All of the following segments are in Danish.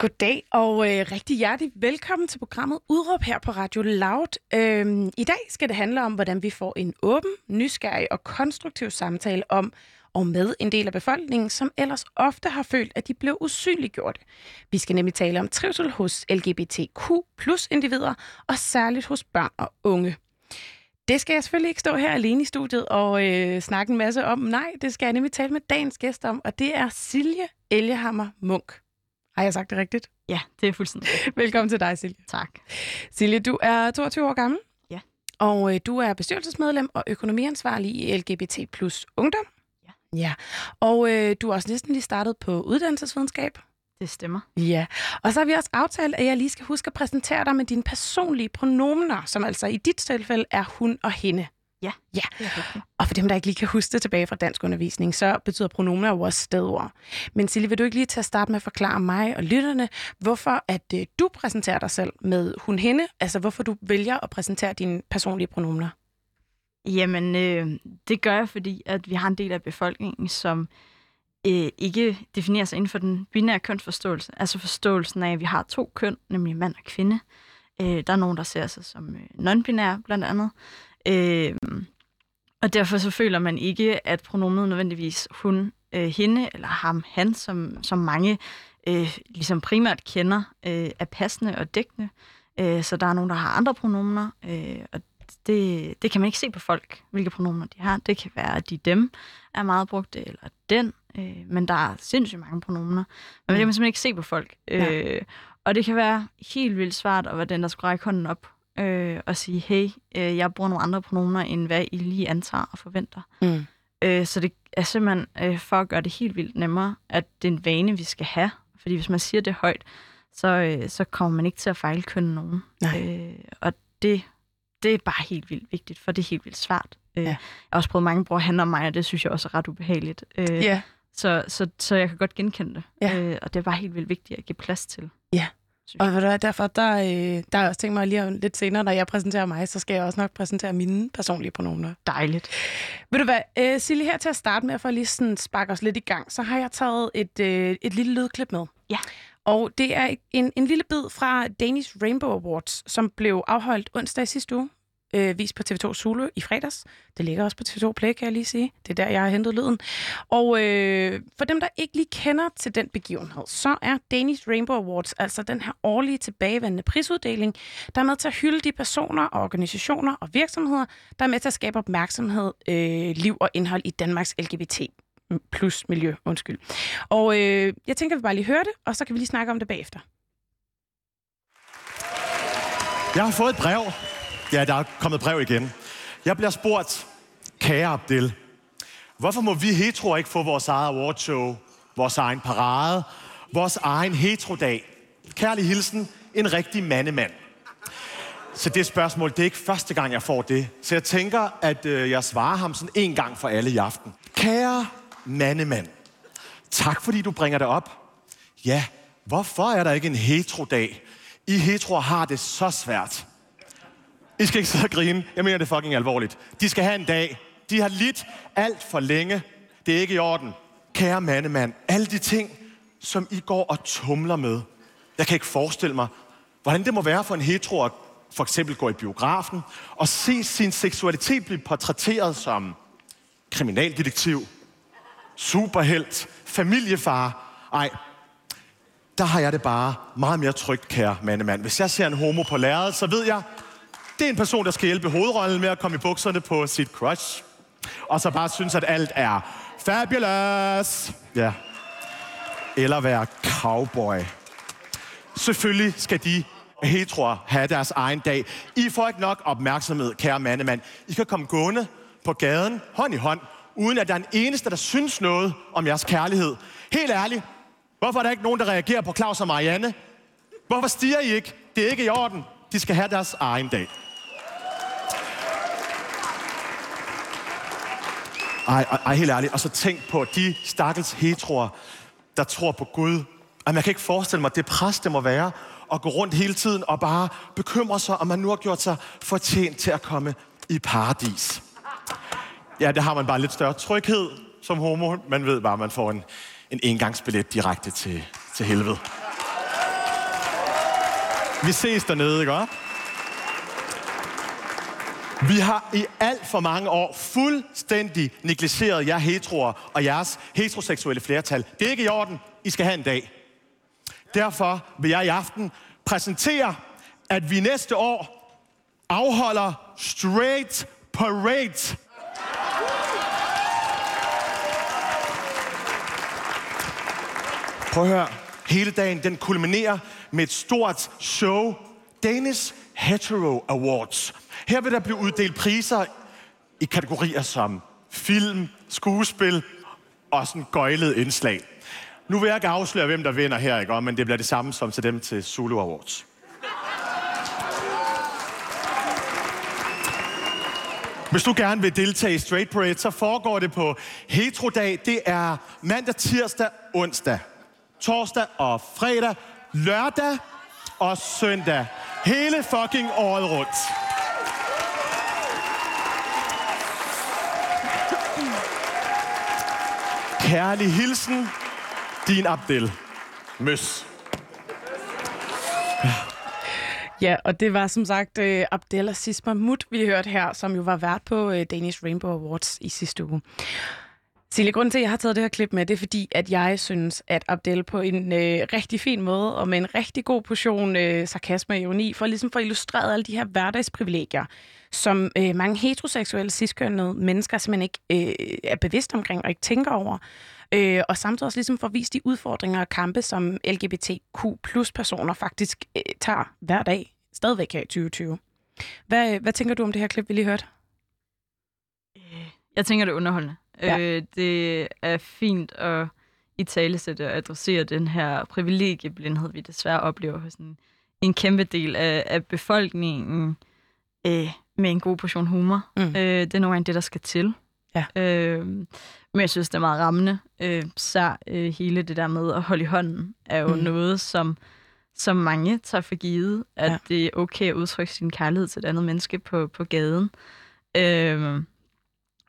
Goddag og øh, rigtig hjertelig velkommen til programmet Udråb her på Radio Loud. Øhm, I dag skal det handle om, hvordan vi får en åben, nysgerrig og konstruktiv samtale om og med en del af befolkningen, som ellers ofte har følt, at de blev usynliggjort. Vi skal nemlig tale om trivsel hos LGBTQ plus individer, og særligt hos børn og unge. Det skal jeg selvfølgelig ikke stå her alene i studiet og øh, snakke en masse om. Nej, det skal jeg nemlig tale med dagens gæst om, og det er Silje Elgehammer Munk. Har jeg sagt det rigtigt? Ja, det er fuldstændig. Velkommen til dig, Silje. Tak. Silje, du er 22 år gammel. Ja. Og øh, du er bestyrelsesmedlem og økonomiansvarlig i LGBT plus Ungdom. Ja. Ja. Og øh, du har også næsten lige startet på uddannelsesvidenskab. Det stemmer. Ja. Og så har vi også aftalt, at jeg lige skal huske at præsentere dig med dine personlige pronomener, som altså i dit tilfælde er hun og hende. Ja, Ja. Og for dem, der ikke lige kan huske det tilbage fra dansk undervisning, så betyder pronomener jo også stedord. Men Silje, vil du ikke lige tage start med at forklare mig og lytterne, hvorfor at øh, du præsenterer dig selv med hun-hende? Altså, hvorfor du vælger at præsentere dine personlige pronomener? Jamen, øh, det gør jeg, fordi at vi har en del af befolkningen, som øh, ikke definerer sig inden for den binære kønsforståelse. Altså forståelsen af, at vi har to køn, nemlig mand og kvinde. Øh, der er nogen, der ser sig som øh, non-binær, blandt andet. Øh, og derfor så føler man ikke, at pronomet nødvendigvis hun, øh, hende eller ham, han, som, som mange øh, ligesom primært kender, øh, er passende og dækkende. Øh, så der er nogen, der har andre pronomener, øh, og det, det kan man ikke se på folk, hvilke pronomener de har. Det kan være, at de dem er meget brugte, eller den, øh, men der er sindssygt mange pronomener. Men det kan man simpelthen ikke se på folk. Ja. Øh, og det kan være helt vildt svært at være den, der skal række hånden op øh, og sige, hey, øh, jeg bruger nogle andre pronomener, end hvad I lige antager og forventer. Mm. Øh, så det er simpelthen øh, for at gøre det helt vildt nemmere, at det er en vane, vi skal have. Fordi hvis man siger det højt, så, øh, så kommer man ikke til at fejlkønne nogen. Nej. Øh, og det, det er bare helt vildt vigtigt, for det er helt vildt svært. Øh, Ja. Jeg har også prøvet mange bruger han og mig, og det synes jeg også er ret ubehageligt. Øh, Ja. så, så, så jeg kan godt genkende det. Ja. Øh, og det er bare helt vildt vigtigt at give plads til. Ja. Og ved du derfor, der, øh, der er også tænkt mig lige lidt senere, når jeg præsenterer mig, så skal jeg også nok præsentere mine personlige pronomener. Dejligt. Ved du hvad, øh, Silje, her til at starte med, for at lige sådan sparke os lidt i gang, så har jeg taget et, øh, et lille lydklip med. Ja. Og det er en, en lille bid fra Danish Rainbow Awards, som blev afholdt onsdag i sidste uge, øh, vist på TV2 Zulu i fredags. Det ligger også på TV2 Play, kan jeg lige sige. Det er der, jeg har hentet lyden. Og øh, for dem, der ikke lige kender til den begivenhed, så er Danish Rainbow Awards altså den her årlige tilbagevendende prisuddeling, der er med til at hylde de personer og organisationer og virksomheder, der er med til at skabe opmærksomhed, øh, liv og indhold i Danmarks LGBT plus miljø, undskyld. Og øh, jeg tænker, vi bare lige hører det, og så kan vi lige snakke om det bagefter. Jeg har fået et brev. Ja, der er kommet brev igen. Jeg bliver spurgt, kære Abdel, hvorfor må vi heteroer ikke få vores eget awardshow, vores egen parade, vores egen heterodag? Kærlig hilsen, en rigtig mandemand. Så det spørgsmål, det er ikke første gang, jeg får det. Så jeg tænker, at øh, jeg svarer ham sådan en gang for alle i aften. Kære mandemand, tak fordi du bringer det op. Ja, hvorfor er der ikke en heterodag? I heteroer har det så svært. I skal ikke sidde og grine. Jeg mener det fucking alvorligt. De skal have en dag. De har lidt alt for længe. Det er ikke i orden. Kære mandemand, alle de ting, som I går og tumler med. Jeg kan ikke forestille mig, hvordan det må være for en hetero at for eksempel gå i biografen og se sin seksualitet blive portrætteret som kriminaldetektiv, superhelt, familiefar. Ej, der har jeg det bare meget mere trygt, kære mandemand. Hvis jeg ser en homo på lærredet, så ved jeg, det er en person, der skal hjælpe hovedrollen med at komme i bukserne på sit crush. Og så bare synes, at alt er fabulous. Ja. Eller være cowboy. Selvfølgelig skal de heteroer have deres egen dag. I får ikke nok opmærksomhed, kære mandemand. I kan komme gående på gaden, hånd i hånd, uden at der er en eneste, der synes noget om jeres kærlighed. Helt ærligt, hvorfor er der ikke nogen, der reagerer på Claus og Marianne? Hvorfor stiger I ikke? Det er ikke i orden. De skal have deres egen dag. Ej, ej, ej, helt ærligt. Og så tænk på de stakkels heteroer, der tror på Gud. Jamen, man kan ikke forestille mig, det pres, det må være at gå rundt hele tiden og bare bekymre sig, om man nu har gjort sig fortjent til at komme i paradis. Ja, det har man bare lidt større tryghed som homo. Man ved bare, at man får en, en engangsbillet direkte til, til helvede. Vi ses dernede, ikke også? Vi har i alt for mange år fuldstændig negligeret jer heteroer og jeres heteroseksuelle flertal. Det er ikke i orden. I skal have en dag. Derfor vil jeg i aften præsentere, at vi næste år afholder Straight Parade. Prøv at høre. Hele dagen, den kulminerer med et stort show. Danish Hetero Awards. Her vil der blive uddelt priser i kategorier som film, skuespil og sådan gøjlet indslag. Nu vil jeg ikke afsløre, hvem der vinder her, ikke? men det bliver det samme som til dem til Zulu Awards. Hvis du gerne vil deltage i Straight Parade, så foregår det på Heterodag. Det er mandag, tirsdag, onsdag, torsdag og fredag, lørdag og søndag. Hele fucking året rundt. Kærlig hilsen, din Abdel. Møs. Ja, og det var som sagt uh, Abdel Aziz Mahmoud, vi hørte her, som jo var vært på uh, Danish Rainbow Awards i sidste uge. Silje, grunden til, at jeg har taget det her klip med, det er fordi, at jeg synes, at Abdel på en øh, rigtig fin måde og med en rigtig god portion øh, sarkasme og ironi, for ligesom for illustreret alle de her hverdagsprivilegier, som øh, mange heteroseksuelle ciskønnede mennesker simpelthen ikke øh, er bevidst omkring og ikke tænker over. Øh, og samtidig også ligesom for at vise de udfordringer og kampe, som LGBTQ plus personer faktisk øh, tager hver dag, stadigvæk her i 2020. Hvad, øh, hvad tænker du om det her klip, vi lige hørte? Øh, jeg tænker, det er underholdende. Ja. Øh, det er fint at i talesætte og adressere den her privilegieblindhed, vi desværre oplever hos en, en kæmpe del af, af befolkningen øh, med en god portion humor. Mm. Øh, det er nogle gange det, der skal til. Ja. Øh, men jeg synes, det er meget rammende. Øh, så øh, hele det der med at holde i hånden er jo Mm. noget, som, som mange tager for givet, at ja. det er okay at udtrykke sin kærlighed til et andet menneske på, på gaden. Øh,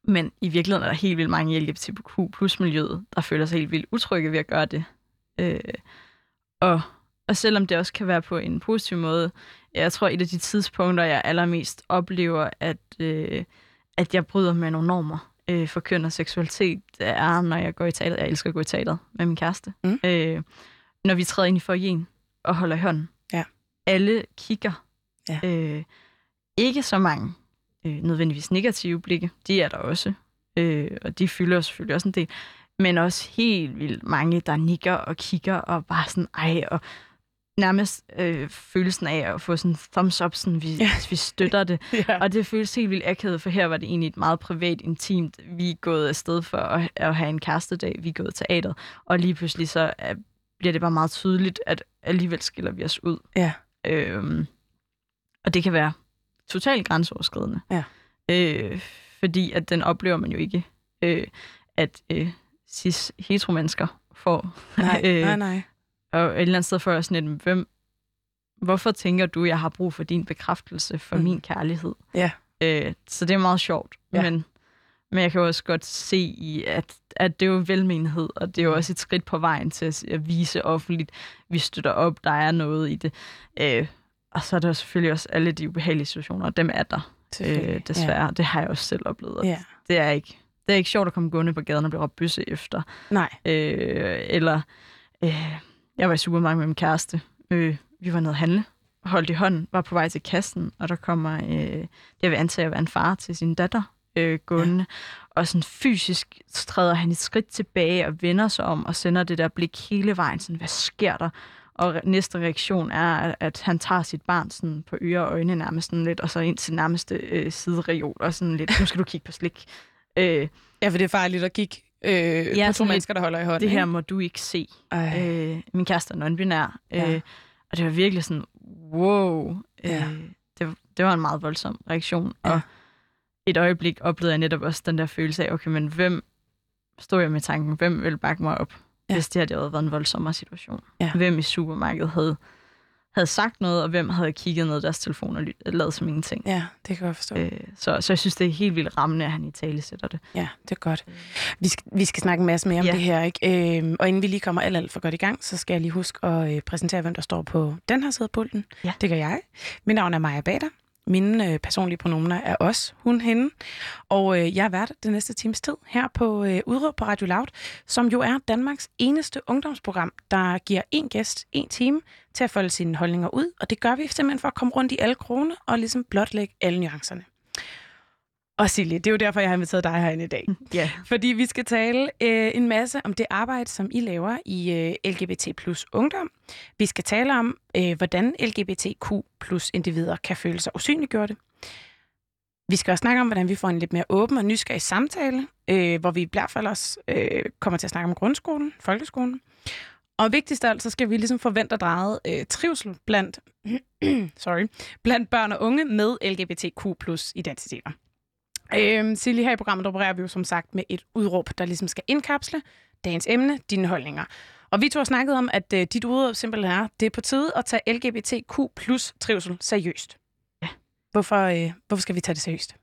men i virkeligheden er der helt vildt mange i LGBTQ plus miljøet, der føler sig helt vildt utrygge ved at gøre det. Øh, og, og selvom det også kan være på en positiv måde, jeg tror, et af de tidspunkter, jeg allermest oplever, at, øh, at jeg bryder med nogle normer øh, for køn og seksualitet, er, når jeg går i teater. Jeg elsker at gå i teater med min kæreste. Mm. Øh, når vi træder ind i forjen og holder i hånden. Ja. Alle kigger. Ja. Øh, ikke så mange øh, nødvendigvis negative blikke. De er der også. Øh, og de fylder selvfølgelig også en del. Men også helt vildt mange, der nikker og kigger og bare sådan, ej, og nærmest øh, følelsen af at få sådan thumbs up, sådan, vi, Ja. vi støtter det. Ja. Og det føles helt vildt akavet, for her var det egentlig et meget privat, intimt. Vi er gået afsted for at, at have en kærestedag, vi er gået til teateret, og lige pludselig så er, bliver det bare meget tydeligt, at alligevel skiller vi os ud. Ja. Øhm, og det kan være totalt grænseoverskridende. Ja. Øh, fordi at den oplever man jo ikke, øh, at øh, cis heteromennesker får. Nej, Øh, nej, nej. Og et eller andet sted får jeg sådan et, hvem, hvorfor tænker du, jeg har brug for din bekræftelse for Mm. min kærlighed? Ja. Øh, så det er meget sjovt. Ja. Men, men jeg kan også godt se i, at, at det er jo velmenighed, og det er jo Mm. også et skridt på vejen til at, at vise offentligt, vi støtter op, der er noget i det. Øh, og så er der selvfølgelig også alle de ubehagelige situationer, og dem er der øh, desværre. Ja. Det har jeg også selv oplevet. Ja. Det er ikke det er ikke sjovt at komme gående på gaden og blive råbt bøsse efter. Nej. Øh, eller øh, jeg var i supermarkedet med min kæreste. Øh, vi var nede at handle, holdt i hånden, var på vej til kassen, og der kommer, øh, jeg vil antage at være en far til sin datter, øh, gående. Ja. Og sådan fysisk træder han et skridt tilbage og vender sig om og sender det der blik hele vejen. Sådan, hvad sker der? Og næste reaktion er, at- han tager sit barn sådan på øre og øjne nærmest sådan lidt, og så ind til nærmeste øh, sidereol, og sådan lidt, nu skal du kigge på slik. Øh, Ja, for det er farligt at kigge øh, ja, på to mennesker, der holder i hånden. det her må du ikke se. Ej. Øh, min kæreste er non-binær, øh, Ja. og det var virkelig sådan, wow. Ja. Øh, det, var- det var en meget voldsom reaktion. Ja. Og et øjeblik oplevede jeg netop også den der følelse af, okay, men hvem stod jeg med tanken, hvem vil bakke mig op, Ja. hvis det her det havde været en voldsommere situation? Ja. Hvem i supermarkedet havde havde sagt noget, og hvem havde kigget ned i deres telefon og lavet som ingenting. Ja, det kan jeg forstå. Øh, så, så jeg synes, det er helt vildt rammende, at han i tale sætter det. Ja, det er godt. Vi skal, vi skal snakke en masse mere om Ja. det her, ikke? Øhm, og inden vi lige kommer alt, alt for godt i gang, så skal jeg lige huske at øh, præsentere, hvem der står på den her side af pulten. Ja. Det gør jeg. Mit navn er Maja Bader. Mine øh, personlige pronomener er os, hun, hende. Og øh, jeg er vært det næste times tid her på øh, Udråb på Radio Loud, som jo er Danmarks eneste ungdomsprogram, der giver en gæst en time til at folde sine holdninger ud. Og det gør vi simpelthen for at komme rundt i alle kroner og ligesom blotlægge alle nuancerne. Og Silje, det er jo derfor, jeg har inviteret dig herinde i dag. Ja. Fordi vi skal tale øh, en masse om det arbejde, som I laver i øh, LGBT plus ungdom. Vi skal tale om, øh, hvordan LGBTQ plus individer kan føle sig usynliggjorte. Vi skal også snakke om, hvordan vi får en lidt mere åben og nysgerrig samtale, øh, hvor vi i hvert fald også øh, kommer til at snakke om grundskolen, folkeskolen. Og vigtigst af alt, så skal vi ligesom forvente at dreje øh, trivsel blandt, sorry, blandt børn og unge med LGBTQ plus identiteter. Øhm, Silje, her i programmet opererer vi jo som sagt med et udråb, der ligesom skal indkapsle dagens emne, dine holdninger. Og vi to har snakket om, at øh, dit udråb simpelthen er, det er på tide at tage LGBTQ plus trivsel seriøst. Ja. Hvorfor, øh, hvorfor skal vi tage det seriøst?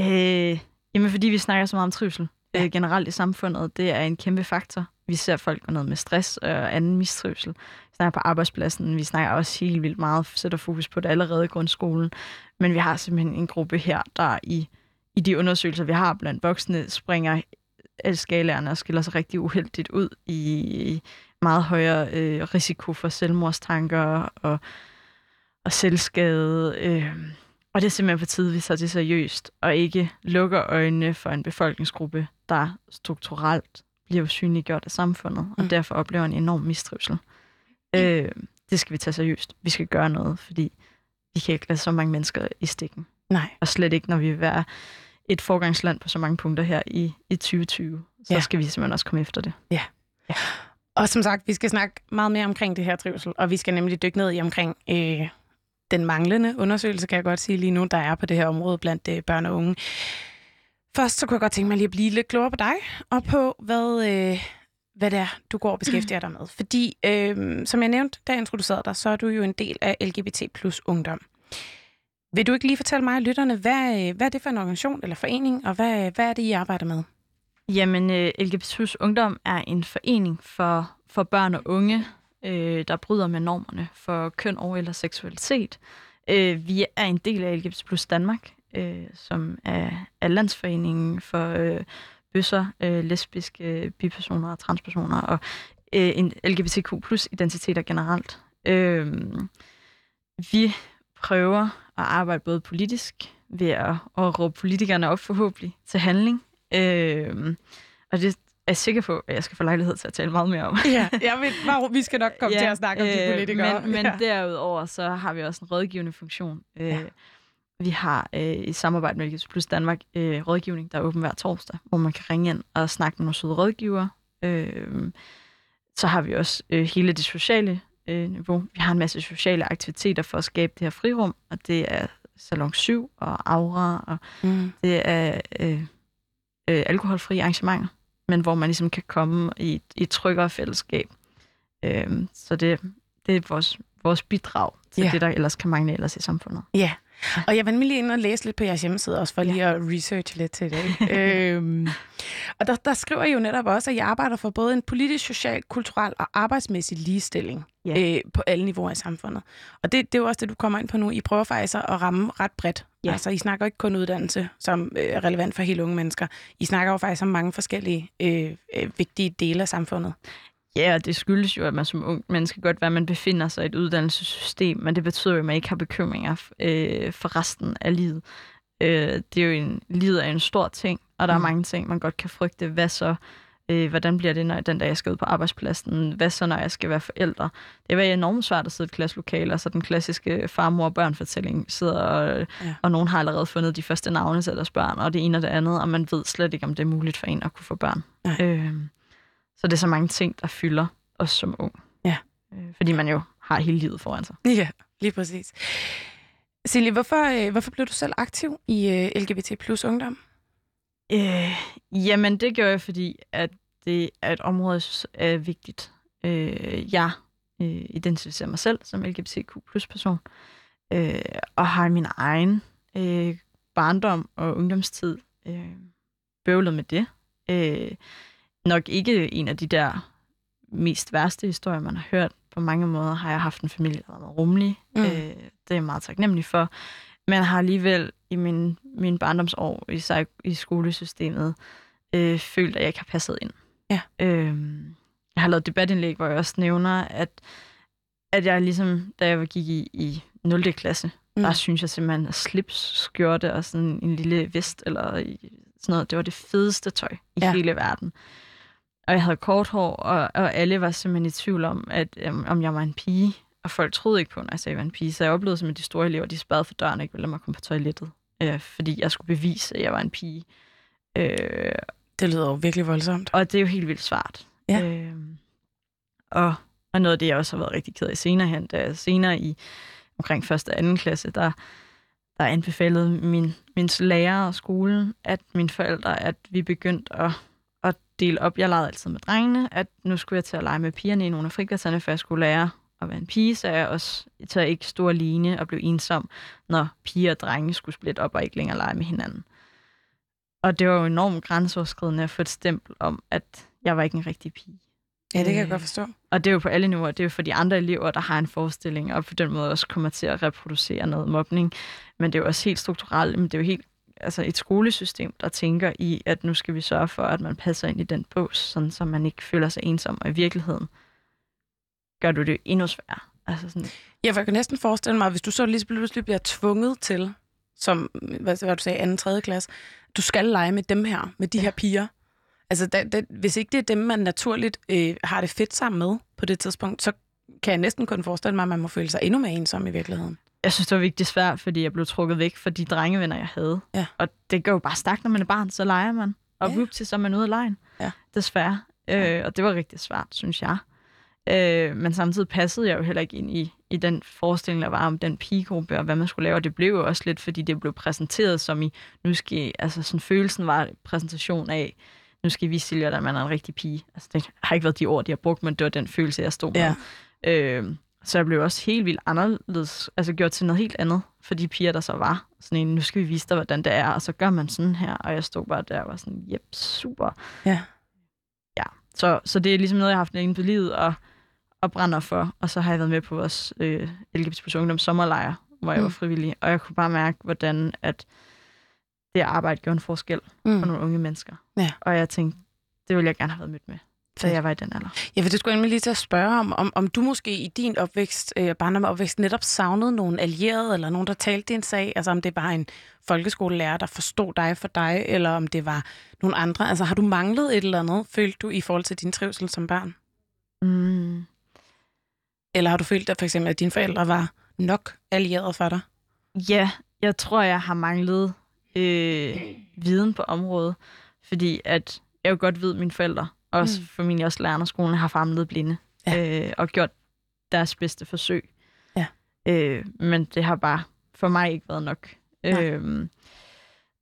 Øh, jamen, fordi vi snakker så meget om trivsel Ja. øh, generelt i samfundet. Det er en kæmpe faktor. Vi ser folk gå ned med stress og anden mistrivsel. Vi snakker på arbejdspladsen. Vi snakker også helt vildt meget, sætter fokus på det allerede i grundskolen. Men vi har simpelthen en gruppe her, der i, i de undersøgelser, vi har blandt voksne, springer alle skalaerne og skiller sig rigtig uheldigt ud i meget højere øh, risiko for selvmordstanker og, og selvskade. Øh, og det er simpelthen på tide, vi tager det seriøst, og ikke lukker øjnene for en befolkningsgruppe, der strukturelt bliver usynliggjort af samfundet, og Mm. derfor oplever en enorm mistrivsel. Øh, det skal vi tage seriøst. Vi skal gøre noget, fordi vi kan ikke lade så mange mennesker i stikken. Nej. Og slet ikke, når vi vil være et forgangsland på så mange punkter her i, i 2020. Så Ja. skal vi simpelthen også komme efter det. Og som sagt, vi skal snakke meget mere omkring det her trivsel, og vi skal nemlig dykke ned i omkring øh, den manglende undersøgelse, kan jeg godt sige lige nu, der er på det her område blandt øh, børn og unge. Først så kunne jeg godt tænke mig lige at blive lidt klogere på dig, og på hvad, øh, hvad det er, du går og beskæftiger dig med. Fordi, øh, som jeg nævnte, da jeg introducerede dig, så er du jo en del af LGBT plus ungdom. Vil du ikke lige fortælle mig og lytterne, hvad, hvad er det for en organisation eller forening, og hvad, hvad er det, I arbejder med? Jamen, øh, LGBT Plus Ungdom er en forening for, for børn og unge, øh, der bryder med normerne for køn og eller seksualitet. Øh, vi er en del af LGBT Plus Danmark, øh, som er, er landsforeningen for øh, bøsser, øh, lesbiske, øh, bipersoner og transpersoner, og øh, en LGBTQ plus identiteter generelt. Øh, vi prøver at arbejde både politisk, ved at, at råbe politikerne op forhåbentlig til handling, Øh, og det er jeg sikker på, at jeg skal få lejlighed til at tale meget mere om. Ja, jeg ved, bare, vi skal nok komme ja, til at snakke om de politikere. Men, men ja. derudover, så har vi også en rådgivende funktion. Øh, Ja. Vi har øh, i samarbejde med LGBT Plus Danmark øh, rådgivning, der er åben hver torsdag, hvor man kan ringe ind og snakke med nogle søde rådgivere. Øh, så har vi også øh, hele det sociale øh, niveau. Vi har en masse sociale aktiviteter for at skabe det her frirum, og det er Salon 7 og Aura, og Mm. det er øh, øh, alkoholfri arrangementer, men hvor man ligesom kan komme i, i et tryggere fællesskab. Øh, så det, det er vores, vores bidrag til Ja. det, der ellers kan mangle ellers i samfundet. Ja, og jeg var nemlig lige inde og læse lidt på jeres hjemmeside også, for Ja. lige at researche lidt til i dag. øhm, og der, der skriver I jo netop også, at I arbejder for både en politisk, social, kulturel og arbejdsmæssig ligestilling Ja. øh, på alle niveauer i samfundet. Og det, det er jo også det, du kommer ind på nu. I prøver faktisk at ramme ret bredt. Ja. Altså, I snakker ikke kun uddannelse, som øh, er relevant for helt unge mennesker. I snakker jo faktisk om mange forskellige øh, øh, vigtige dele af samfundet. Ja, og det skyldes jo, at man som ung menneske godt være, at man befinder sig i et uddannelsessystem, men det betyder jo, at man ikke har bekymringer øh, for resten af livet. Øh, det er jo en, livet er en stor ting, og der mm. Er mange ting, man godt kan frygte. Hvad så? Øh, hvordan bliver det, når den dag, jeg skal ud på arbejdspladsen? Hvad så, når jeg skal være forældre? Det var enormt svært at sidde i et klasselokale, og så den klassiske far, mor, børn fortælling sidder, og, Ja. og nogen har allerede fundet de første navne til deres børn, og det ene og det andet, og man ved slet ikke, om det er muligt for en at kunne få børn. Øh, så det er så mange ting, der fylder os som ung. Ja. Øh, fordi man jo har hele livet foran sig. Ja, lige præcis. Silje, hvorfor, øh, hvorfor blev du selv aktiv i øh, LGBT plus ungdom? Øh, jamen, det gør jeg, fordi at det er et område, jeg synes er vigtigt. Øh, jeg øh, identificere mig selv som LGBTQ plus person, øh, og har min egen øh, barndom og ungdomstid øh, bøvlet med det. Øh, nok ikke en af de der mest værste historier, man har hørt. På mange måder har jeg haft en familie, der har været rummelig. Mm. Øh, det er jeg meget taknemmelig for. Men har alligevel i min, min barndomsår i, i skolesystemet øh, følt, at jeg ikke har passet ind. Ja. Øh, jeg har lavet debatindlæg, hvor jeg også nævner, at, at jeg ligesom, da jeg gik i, i 0. klasse, mm. der synes jeg simpelthen, at slips, skjorte og sådan en lille vest, eller sådan noget, det var det fedeste tøj i ja. hele verden. Og jeg havde kort hår, og, og alle var simpelthen i tvivl om, at, um, om jeg var en pige. Og folk troede ikke på, når jeg sagde, at jeg var en pige. Så jeg oplevede simpelthen, at de store elever, de spadede for døren og ikke ville lade mig komme på toilettet. Øh, fordi jeg skulle bevise, at jeg var en pige. Øh, det lyder jo virkelig voldsomt. Og det er jo helt vildt svært. Ja. Øh, og, og noget af det, jeg også har været rigtig ked af senere hen, da senere i omkring første og anden klasse, der, der anbefalede min, min lærer og skolen, at mine forældre, at vi begyndte at dele op. Jeg legede altid med drengene, at nu skulle jeg til at lege med pigerne i nogle af friklasserne, for jeg skulle lære at være en pige, så jeg også til at ikke stå alene og blive ensom, når piger og drenge skulle splitte op og ikke længere lege med hinanden. Og det var jo enormt grænseoverskridende at få et stempel om, at jeg var ikke en rigtig pige. Ja, det kan jeg øh, godt forstå. Og det er jo på alle niveauer. Det er jo for de andre elever, der har en forestilling, og på den måde også kommer til at reproducere noget mobning. Men det er jo også helt strukturelt. Men det er jo helt altså et skolesystem, der tænker i, at nu skal vi sørge for, at man passer ind i den bås, sådan så man ikke føler sig ensom. Og i virkeligheden gør du det endnu sværere. Altså sådan. Ja, for jeg kan næsten forestille mig, hvis du så lige pludselig bliver tvunget til, som hvad, hvad du sagde, anden, tredje klasse, du skal lege med dem her, med de ja. her piger, Altså, da, da, hvis ikke det er dem, man naturligt øh, har det fedt sammen med på det tidspunkt, så kan jeg næsten kun forestille mig, at man må føle sig endnu mere ensom i virkeligheden. Jeg synes, det var virkelig svært, fordi jeg blev trukket væk fra de drengevenner, jeg havde. Ja. Og det går jo bare stærkt, når man er barn, så leger man. Og ja. til, så er man ude af lejen. Ja. Desværre. Ja. Øh, og det var rigtig svært, synes jeg. Øh, men samtidig passede jeg jo heller ikke ind i, i den forestilling, der var om den pigegruppe, og hvad man skulle lave. Og det blev jo også lidt, fordi det blev præsenteret som i, nu skal, altså sådan følelsen var præsentation af, nu skal vi sige, at man er en rigtig pige. Altså, det har ikke været de ord, de har brugt, men det var den følelse, jeg stod med. Ja. Øh, så jeg blev også helt vildt anderledes, altså gjort til noget helt andet for de piger, der så var. Sådan en, nu skal vi vise dig, hvordan det er, og så gør man sådan her. Og jeg stod bare der og var sådan, jep, super. Ja. Ja, så, så det er ligesom noget, jeg har haft inde på livet og, og brænder for. Og så har jeg været med på vores øh, LGBT Ungdoms sommerlejr, hvor jeg mm. var frivillig. Og jeg kunne bare mærke, hvordan at det arbejde gjorde en forskel mm. for nogle unge mennesker. Ja. Og jeg tænkte, det ville jeg gerne have været mødt med, da jeg var i den alder. Ja, for det skulle jeg lige til at spørge om, om, om du måske i din opvækst, øh, barndom opvækst, netop savnede nogle allierede, eller nogen, der talte din sag, altså om det var en folkeskolelærer, der forstod dig for dig, eller om det var nogle andre. Altså har du manglet et eller andet, følte du, i forhold til din trivsel som barn? Mm. Eller har du følt, at for eksempel, at dine forældre var nok allierede for dig? Ja, jeg tror, jeg har manglet øh, viden på området, fordi at jeg jo godt ved, at mine forældre, også mm. formentlig også lærerne skolen, har famlet blinde ja. øh, og gjort deres bedste forsøg. Ja. Øh, men det har bare for mig ikke været nok. Øh,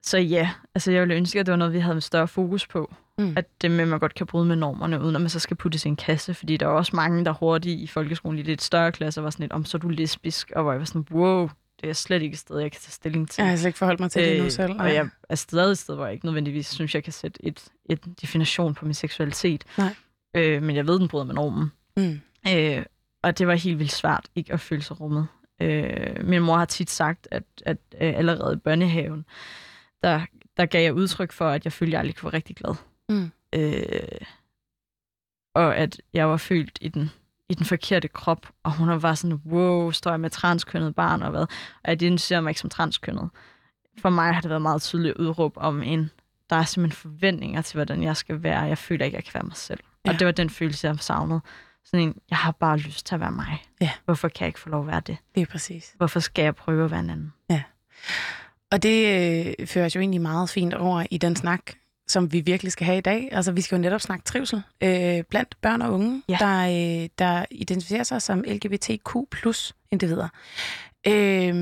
så ja, altså jeg ville ønske, at det var noget, vi havde en større fokus på. Mm. At det med, at man godt kan bryde med normerne, uden at man så skal puttes i en kasse. Fordi der er også mange, der hurtigt i folkeskolen i lidt større klasser var sådan lidt, om så er du lesbisk, og hvor jeg var sådan, wow, det er slet ikke et sted, jeg kan tage stilling til. Jeg har slet ikke forholdt mig til det nu øh, selv. Og jeg er stadig et sted, hvor jeg ikke nødvendigvis synes, jeg kan sætte et, et definition på min seksualitet. Nej. Øh, men jeg ved, den bryder med normen. Mm. Øh, og det var helt vildt svært ikke at føle sig rummet. Øh, min mor har tit sagt, at, at øh, allerede i børnehaven, der, der gav jeg udtryk for, at jeg følte, at jeg aldrig være rigtig glad. Mm. Øh, og at jeg var følt i den i den forkerte krop, og hun var sådan, wow, står jeg med transkønnet barn og hvad? Og jeg identificerer mig ikke som transkønnet. For mig har det været meget tydeligt udråb om en, der er simpelthen forventninger til, hvordan jeg skal være. Jeg føler ikke, jeg kan være mig selv. Ja. Og det var den følelse, jeg savnede. Sådan en, jeg har bare lyst til at være mig. Ja. Hvorfor kan jeg ikke få lov at være det? Det er præcis. Hvorfor skal jeg prøve at være en anden? Ja. Og det øh, fører jo egentlig meget fint over i den snak, som vi virkelig skal have i dag. Altså, vi skal jo netop snakke trivsel øh, blandt børn og unge, ja. der, øh, der identificerer sig som LGBTQ plus individer. Øh,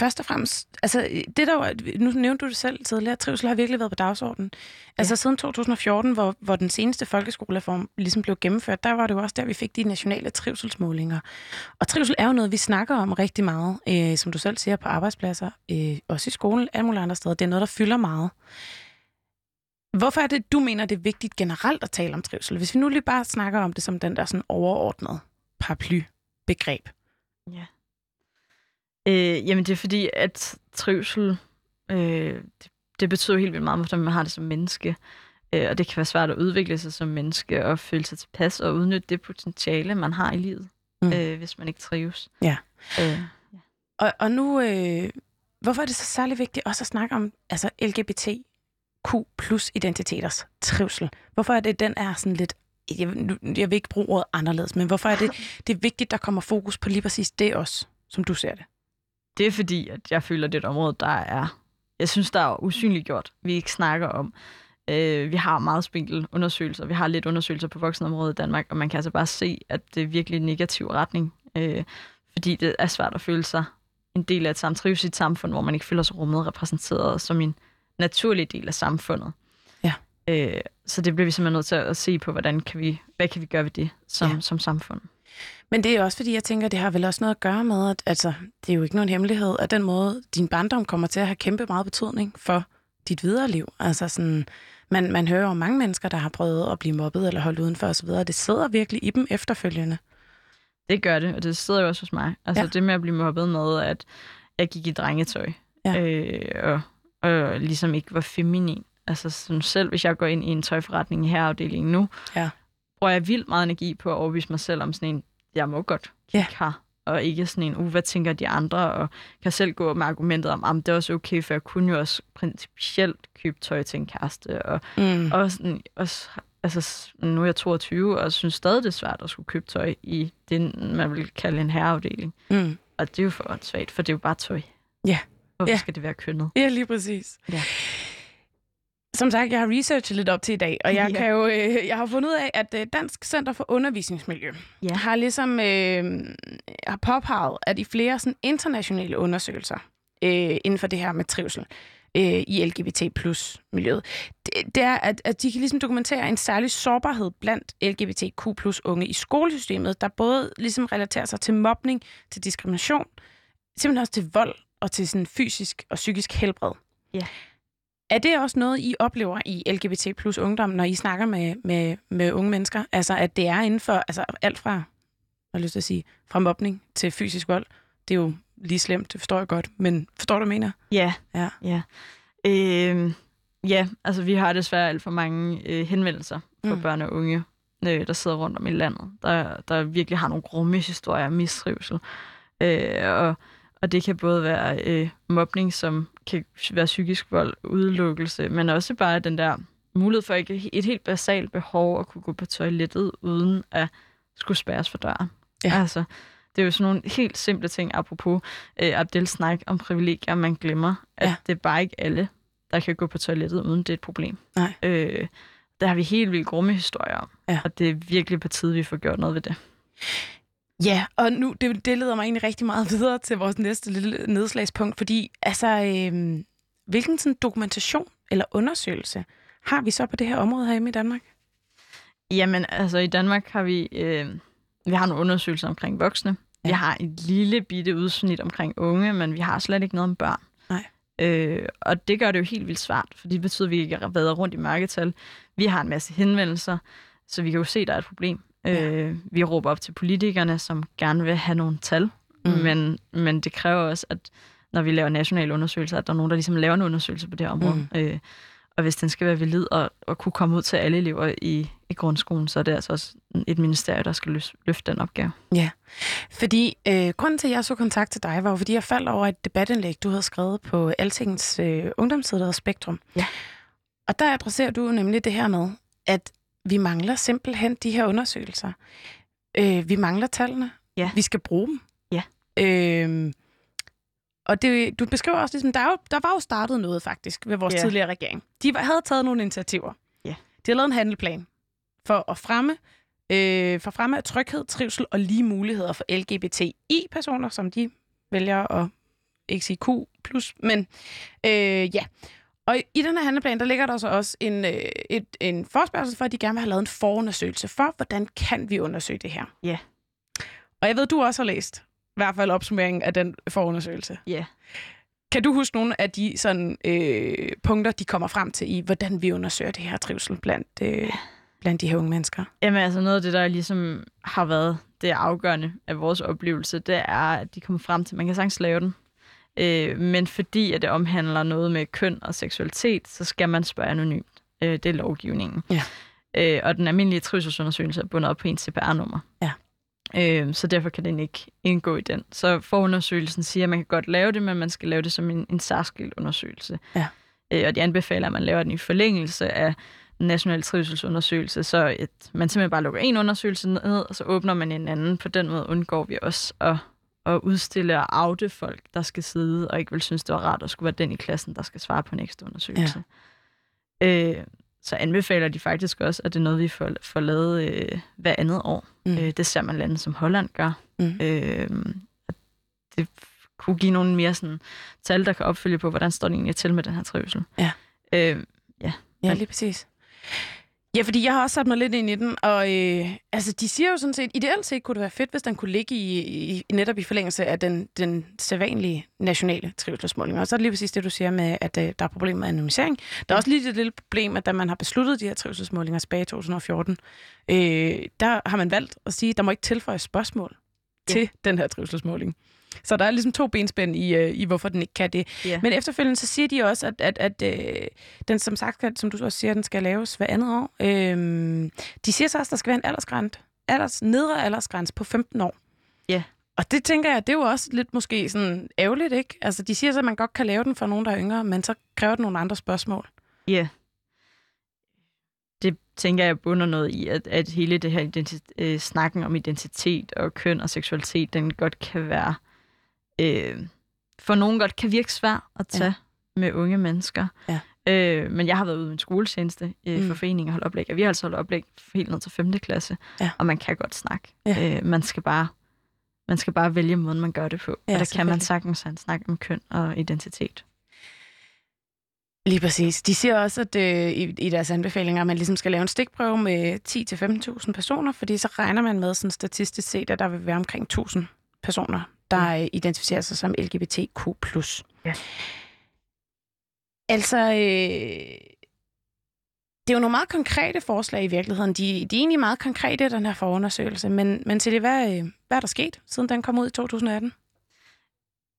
først og fremmest, altså det der var, nu nævnte du det selv tidligere, trivsel har virkelig været på dagsordenen. Altså ja. siden 2014, hvor, hvor den seneste folkeskolereform ligesom blev gennemført, der var det jo også der, vi fik de nationale trivselsmålinger. Og trivsel er jo noget, vi snakker om rigtig meget, øh, som du selv siger, på arbejdspladser, øh, også i skolen, alle mulige andre steder. Det er noget, der fylder meget. Hvorfor er det, du mener, det er vigtigt generelt at tale om trivsel? Hvis vi nu lige bare snakker om det som den der sådan overordnede paraply-begreb. Ja. Øh, jamen, det er fordi, at trivsel, øh, det, det betyder helt vildt meget, hvordan man har det som menneske. Øh, og det kan være svært at udvikle sig som menneske og føle sig tilpas og udnytte det potentiale, man har i livet, mm. øh, hvis man ikke trives. Ja. Øh, ja. Og, og nu, øh, hvorfor er det så særlig vigtigt også at snakke om altså LGBTQ plus identiteters trivsel? Hvorfor er det, den er sådan lidt jeg, jeg vil ikke bruge ordet anderledes, men hvorfor er det, det er vigtigt, der kommer fokus på lige præcis det også, som du ser det? Det er fordi, at jeg føler, at det er et område, der er... Jeg synes, der er usynliggjort, vi ikke snakker om. Øh, vi har meget spinkel undersøgelser. Vi har lidt undersøgelser på voksenområdet i Danmark, og man kan altså bare se, at det er virkelig en negativ retning. Øh, fordi det er svært at føle sig en del af et samtrives i et samfund, hvor man ikke føler sig rummet repræsenteret som en naturlig del af samfundet. Ja. Øh, så det bliver vi simpelthen nødt til at se på, hvordan kan vi, hvad kan vi gøre ved det som, ja. som samfund. Men det er også fordi, jeg tænker, det har vel også noget at gøre med, at altså, det er jo ikke nogen hemmelighed, at den måde, din barndom kommer til at have kæmpe meget betydning for dit videre liv. Altså sådan, man, man hører om mange mennesker, der har prøvet at blive mobbet eller holdt udenfor osv., og det sidder virkelig i dem efterfølgende. Det gør det, og det sidder jo også hos mig. Altså ja. det med at blive mobbet med, at jeg gik i drengetøj, ja. øh, og, og ligesom ikke var feminin. Altså sådan selv, hvis jeg går ind i en tøjforretning i herreafdelingen nu, ja. bruger jeg vildt meget energi på at overbevise mig selv om sådan en, jeg må godt ja. her, og ikke sådan en, uh, hvad tænker de andre, og kan selv gå med argumentet om, at det er også okay, for jeg kunne jo også principielt købe tøj til en kæreste, og mm. også, sådan, også altså, nu er jeg 22, og synes stadig, det er svært at skulle købe tøj i det, man vil kalde en herreafdeling. Mm. Og det er jo for svagt, for det er jo bare tøj. Ja. Hvorfor ja. skal det være kønnet? Ja, lige præcis. Ja. Som sagt, jeg har researchet lidt op til i dag, og jeg, ja. kan jo, øh, jeg har fundet ud af, at øh, Dansk Center for Undervisningsmiljø ja. har ligesom øh, har påpeget, at i flere sådan, internationale undersøgelser øh, inden for det her med trivsel øh, i LGBT plus miljøet, det, det er, at, at de kan ligesom dokumentere en særlig sårbarhed blandt LGBTQ plus unge i skolesystemet, der både ligesom relaterer sig til mobning, til diskrimination, simpelthen også til vold og til sådan fysisk og psykisk helbred. Ja. Er det også noget, I oplever i LGBT plus ungdom, når I snakker med, med, med unge mennesker? Altså, at det er inden for altså, alt fra, jeg lyst til at sige, fra mobning til fysisk vold. Det er jo lige slemt, det forstår jeg godt. Men forstår du, mener? Ja. Ja. ja. Øh, ja, altså vi har desværre alt for mange øh, henvendelser fra mm. børn og unge, øh, der sidder rundt om i landet, der, der virkelig har nogle grumme historier om mistrivsel. Øh, og og det kan både være øh, mobning, som kan være psykisk vold, udelukkelse, men også bare den der mulighed for ikke et helt basalt behov at kunne gå på toilettet, uden at skulle spærres for døren. Ja. Altså, det er jo sådan nogle helt simple ting, apropos øh, Abdel snak om privilegier, man glemmer, at ja. det er bare ikke alle, der kan gå på toilettet, uden det er et problem. Nej. Øh, der har vi helt vildt grumme historier om, ja. og det er virkelig på tide, vi får gjort noget ved det. Ja, og nu det, det leder mig egentlig rigtig meget videre til vores næste lille nedslagspunkt, fordi altså, øh, hvilken sådan dokumentation eller undersøgelse har vi så på det her område herhjemme i Danmark? Jamen, altså i Danmark har vi, øh, vi har nogle undersøgelser omkring voksne. Ja. Vi har et lille bitte udsnit omkring unge, men vi har slet ikke noget om børn. Nej. Øh, og det gør det jo helt vildt svært, for det betyder, at vi ikke været rundt i mørketal. Vi har en masse henvendelser, så vi kan jo se, at der er et problem. Ja. Øh, vi råber op til politikerne, som gerne vil have nogle tal, mm. men, men det kræver også, at når vi laver nationale undersøgelser, at der er nogen, der ligesom laver en undersøgelse på det område. Mm. Øh, og hvis den skal være valid og, og kunne komme ud til alle elever i, i grundskolen, så er det altså også et ministerie, der skal løfte den opgave. Ja, fordi øh, grunden til, at jeg så kontakt til dig, var jo, fordi jeg faldt over et debatindlæg, du havde skrevet på Altingens øh, ungdomsside, der Spektrum. Ja. Og der adresserer du nemlig det her med, at vi mangler simpelthen de her undersøgelser. Øh, vi mangler tallene. Ja. Vi skal bruge dem. Ja. Øh, og det, du beskriver også, ligesom, der, er jo, der var jo startet noget faktisk ved vores ja. tidligere regering. De havde taget nogle initiativer. Ja. De har lavet en handelplan for at fremme øh, for fremme af tryghed, trivsel og lige muligheder for LGBTI-personer, som de vælger at ikke sige Q+, men øh, ja. Og i den her handleplan, der ligger der så også en, øh, et, en forspørgsel for, at de gerne vil have lavet en forundersøgelse for, hvordan kan vi undersøge det her. Ja. Og jeg ved, du også har læst, i hvert fald opsummeringen af den forundersøgelse. Ja. Kan du huske nogle af de sådan, øh, punkter, de kommer frem til i, hvordan vi undersøger det her trivsel blandt, øh, blandt de her unge mennesker? Jamen altså noget af det, der ligesom har været det afgørende af vores oplevelse, det er, at de kommer frem til, man kan sagtens lave den. Øh, men fordi at det omhandler noget med køn og seksualitet, så skal man spørge anonymt. Øh, det er lovgivningen. Ja. Øh, og den almindelige trivselsundersøgelse er bundet op på en CPR-nummer. Ja. Øh, så derfor kan den ikke indgå i den. Så forundersøgelsen siger, at man kan godt lave det, men man skal lave det som en, en særskilt undersøgelse. Ja. Øh, og de anbefaler, at man laver den i forlængelse af den nationale trivselsundersøgelse, så at man simpelthen bare lukker en undersøgelse ned, og så åbner man en anden. På den måde undgår vi også at, at udstille og afte folk, der skal sidde og ikke vil synes, det var rart at skulle være den i klassen, der skal svare på en ekstra undersøgelse. Ja. Øh, så anbefaler de faktisk også, at det er noget, vi får, får lavet øh, hver andet år. Mm. Øh, det ser man lande som Holland gør. Mm. Øh, det kunne give nogle mere sådan, tal, der kan opfølge på, hvordan står det egentlig til med den her trivsel. Ja. Øh, Ja, lige præcis. Ja, fordi jeg har også sat mig lidt ind i den, og øh, altså, de siger jo sådan set, ideelt set kunne det være fedt, hvis den kunne ligge i, i netop i forlængelse af den, den sædvanlige nationale trivselsmåling. Og så er det lige præcis det, du siger med, at øh, der er problemer med anonymisering. Der er også lige et lille problem, at da man har besluttet de her trivselsmålinger tilbage i 2014, øh, der har man valgt at sige, at der må ikke tilføjes spørgsmål Ja. til den her trivselsmåling. Så der er ligesom to benspænd i, øh, i hvorfor den ikke kan det. Ja. Men efterfølgende så siger de også, at, at, at øh, den som sagt, som du også siger, den skal laves hver andet år. Øhm, de siger så også, at der skal være en aldersgrænse, alders, nedre aldersgrænse på 15 år. Ja. Og det tænker jeg, det er jo også lidt måske sådan ærgerligt, ikke? Altså, de siger så, at man godt kan lave den for nogen, der er yngre, men så kræver det nogle andre spørgsmål. Ja. Det tænker jeg bunder noget i, at, at hele det her øh, snakken om identitet og køn og seksualitet, den godt kan være, øh, for nogen godt kan virke svær at tage ja. med unge mennesker. Ja. Øh, men jeg har været ude i en skoletjeneste øh, Mm. for foreninger og holdt oplæg, og vi har altså holdt oplæg helt ned til 5. klasse, Ja. og man kan godt snakke. Ja. Øh, man skal bare man skal bare vælge måden, man gør det på. Ja, og der kan man sagtens have en snak om køn og identitet. Lige præcis. De siger også, at øh, i, i deres anbefalinger, at man ligesom skal lave en stikprøve med 10-15.000 personer, fordi så regner man med sådan statistisk set, at der vil være omkring 1.000 personer, der mm. identificerer sig som LGBTQ+. Ja. Altså, øh, det er jo nogle meget konkrete forslag i virkeligheden. De, de er egentlig meget konkrete, den her forundersøgelse. Men, men til det, hvad, øh, hvad er der sket, siden den kom ud i 2018?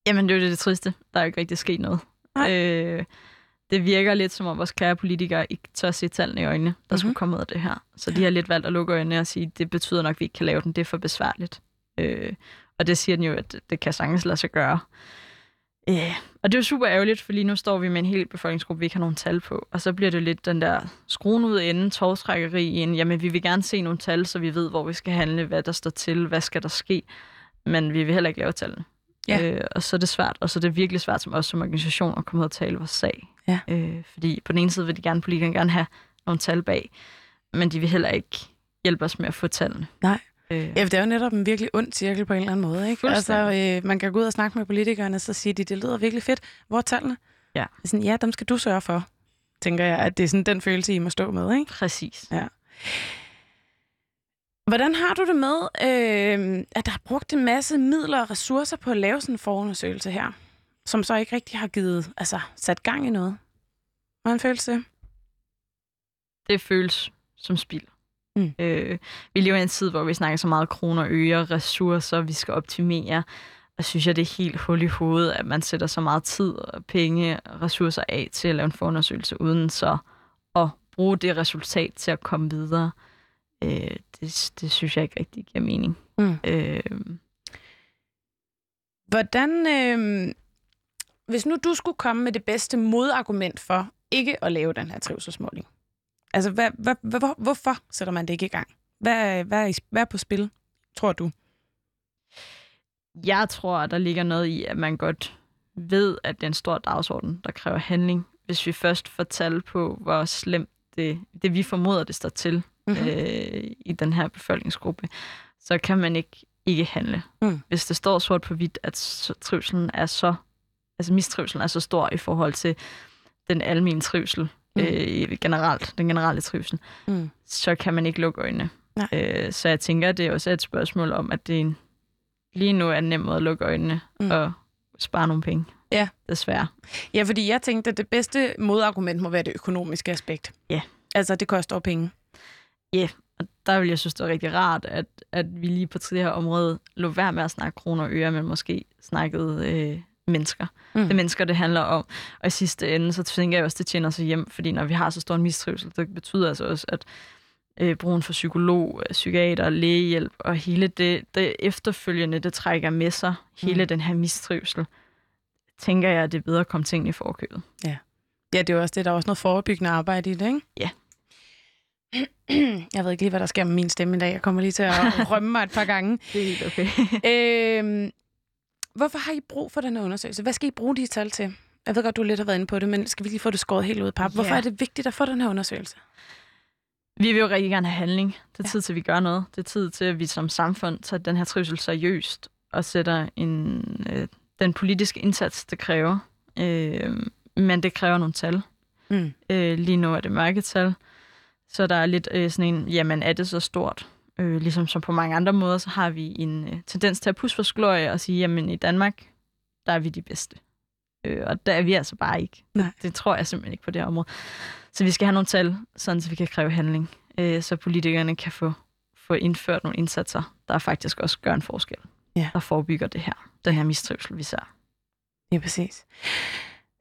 Jamen, det er jo det, det triste. Der er jo ikke rigtig sket noget. Nej. Øh, det virker lidt som om vores kære politikere ikke tør se tallene i øjnene, der mm-hmm. skulle komme ud af det her. Så de har lidt valgt at lukke øjnene og sige, det betyder nok, at vi ikke kan lave den. Det er for besværligt. Øh, og det siger den jo, at det kan sagtens lade sig gøre. Øh, og det er jo super ærgerligt, for lige nu står vi med en hel befolkningsgruppe, vi ikke har nogen tal på. Og så bliver det lidt den der skruen ud enden, tovstrækkeri i en, jamen vi vil gerne se nogle tal, så vi ved, hvor vi skal handle, hvad der står til, hvad skal der ske. Men vi vil heller ikke lave tallene. Ja. Øh, og så er det svært, og så er det virkelig svært som os som organisation at komme ud og tale vores sag. Ja. Øh, fordi på den ene side vil de gerne, politikerne gerne have nogle tal bag, men de vil heller ikke hjælpe os med at få tallene. Nej. Øh, Ja, det er jo netop en virkelig ond cirkel på en eller anden måde. Ikke? Altså, øh, man kan gå ud og snakke med politikerne, så siger de, det lyder virkelig fedt. Hvor er tallene? Ja. Sådan, ja, dem skal du sørge for, tænker jeg, at det er sådan den følelse, I må stå med. Ikke? Præcis. Hvordan har du det med, øh, at der er brugt en masse midler og ressourcer på at lave sådan en forundersøgelse her, som så ikke rigtig har givet, altså sat gang i noget? Hvordan føles det? det føles som spild. Mm. Øh, vi lever i en tid, hvor vi snakker så meget kroner, øre, ressourcer, vi skal optimere. Og synes jeg, det er helt hul i hovedet, at man sætter så meget tid og penge og ressourcer af til at lave en forundersøgelse, uden så at bruge det resultat til at komme videre. Øh, det, det synes jeg ikke rigtig giver mening. Mm. Øh, Hvordan, øh, hvis nu du skulle komme med det bedste modargument for ikke at lave den her trivselsmåling, altså hvad, hvad, hvad, hvor, hvorfor sætter man det ikke i gang? Hvad, hvad, er, hvad er på spil, tror du? Jeg tror, at der ligger noget i, at man godt ved, at det er en stor dagsorden, der kræver handling. Hvis vi først får tal på, hvor slemt det, det vi formoder, det står til Mm-hmm. øh, i den her befolkningsgruppe, så kan man ikke ikke handle. Mm. Hvis det står sort på hvidt, at trivselen er så altså mistrivselen er så stor i forhold til den almindelige trivsel, mm. øh, generelt, den generelle trivsel, mm. så kan man ikke lukke øjnene. Øh, så jeg tænker, at det er også et spørgsmål om, at det en, lige nu er en nem måde at lukke øjnene mm. og spare nogle penge. Ja. Desværre. Ja, fordi jeg tænkte, at det bedste modargument må være det økonomiske aspekt. Ja. Altså, det koster penge. Ja, og der vil jeg synes, det er rigtig rart, at, at vi lige på det her område lå være med at snakke kroner og øre, men måske snakkede øh, mennesker. Mm. Det er mennesker, det handler om. Og i sidste ende, så tænker jeg også, det tjener sig hjem, fordi når vi har så stor en mistrivsel, det betyder altså også, at øh, brugen for psykolog, øh, psykiater, lægehjælp og hele det, det efterfølgende, det trækker med sig, hele mm. den her mistrivsel, tænker jeg, at det er bedre at komme tingene i forkøbet. Ja. Ja, det er også det. Der er også noget forebyggende arbejde i det, ikke? Ja. Jeg ved ikke lige, hvad der sker med min stemme i dag. Jeg kommer lige til at rømme mig et par gange. Det er helt okay. øhm, hvorfor har I brug for den her undersøgelse? Hvad skal I bruge de tal til? Jeg ved godt, du lidt har været inde på det, men skal vi lige få det skåret helt ud af pap? Hvorfor ja. er det vigtigt at få den her undersøgelse? Vi vil jo rigtig gerne have handling. Det er tid til, at vi gør noget. Det er tid til, at vi som samfund tager den her trivsel seriøst og sætter en, øh, den politiske indsats, det kræver. Øh, men det kræver nogle tal. Mm. Øh, lige nu er det mørketal. Så der er lidt øh, sådan en, jamen er det så stort? Øh, ligesom som på mange andre måder, så har vi en øh, tendens til at pusse for glorie og sige, jamen i Danmark, der er vi de bedste. Øh, og der er vi altså bare ikke. Nej. Det tror jeg simpelthen ikke på det her område. Så vi skal have nogle tal, sådan så vi kan kræve handling, øh, så politikerne kan få, få indført nogle indsatser, der faktisk også gør en forskel. Ja. Der forebygger det her, den her mistrivsel, vi ser. Ja, præcis.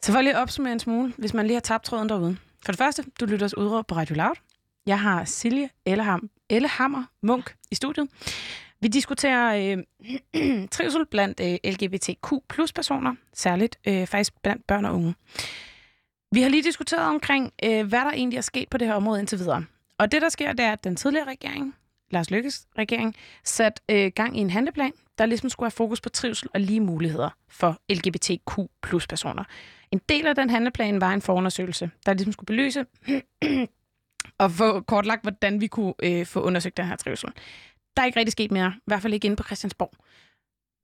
Så for lige at opsummere en smule, hvis man lige har tabt tråden derude. For det første, du lytter os udråb på Radio Loud. Jeg har Silje Elleham, Ellehammer Munk i studiet. Vi diskuterer øh, trivsel blandt øh, LGBTQ plus personer, særligt øh, faktisk blandt børn og unge. Vi har lige diskuteret omkring, øh, hvad der egentlig er sket på det her område indtil videre. Og det, der sker, det er, at den tidligere regering, Lars Lykkes regering, satte øh, gang i en handleplan, der ligesom skulle have fokus på trivsel og lige muligheder for LGBTQ plus personer. En del af den handleplan var en forundersøgelse, der ligesom skulle belyse og få kortlagt, hvordan vi kunne øh, få undersøgt den her trivsel. Der er ikke rigtig sket mere, i hvert fald ikke inde på Christiansborg.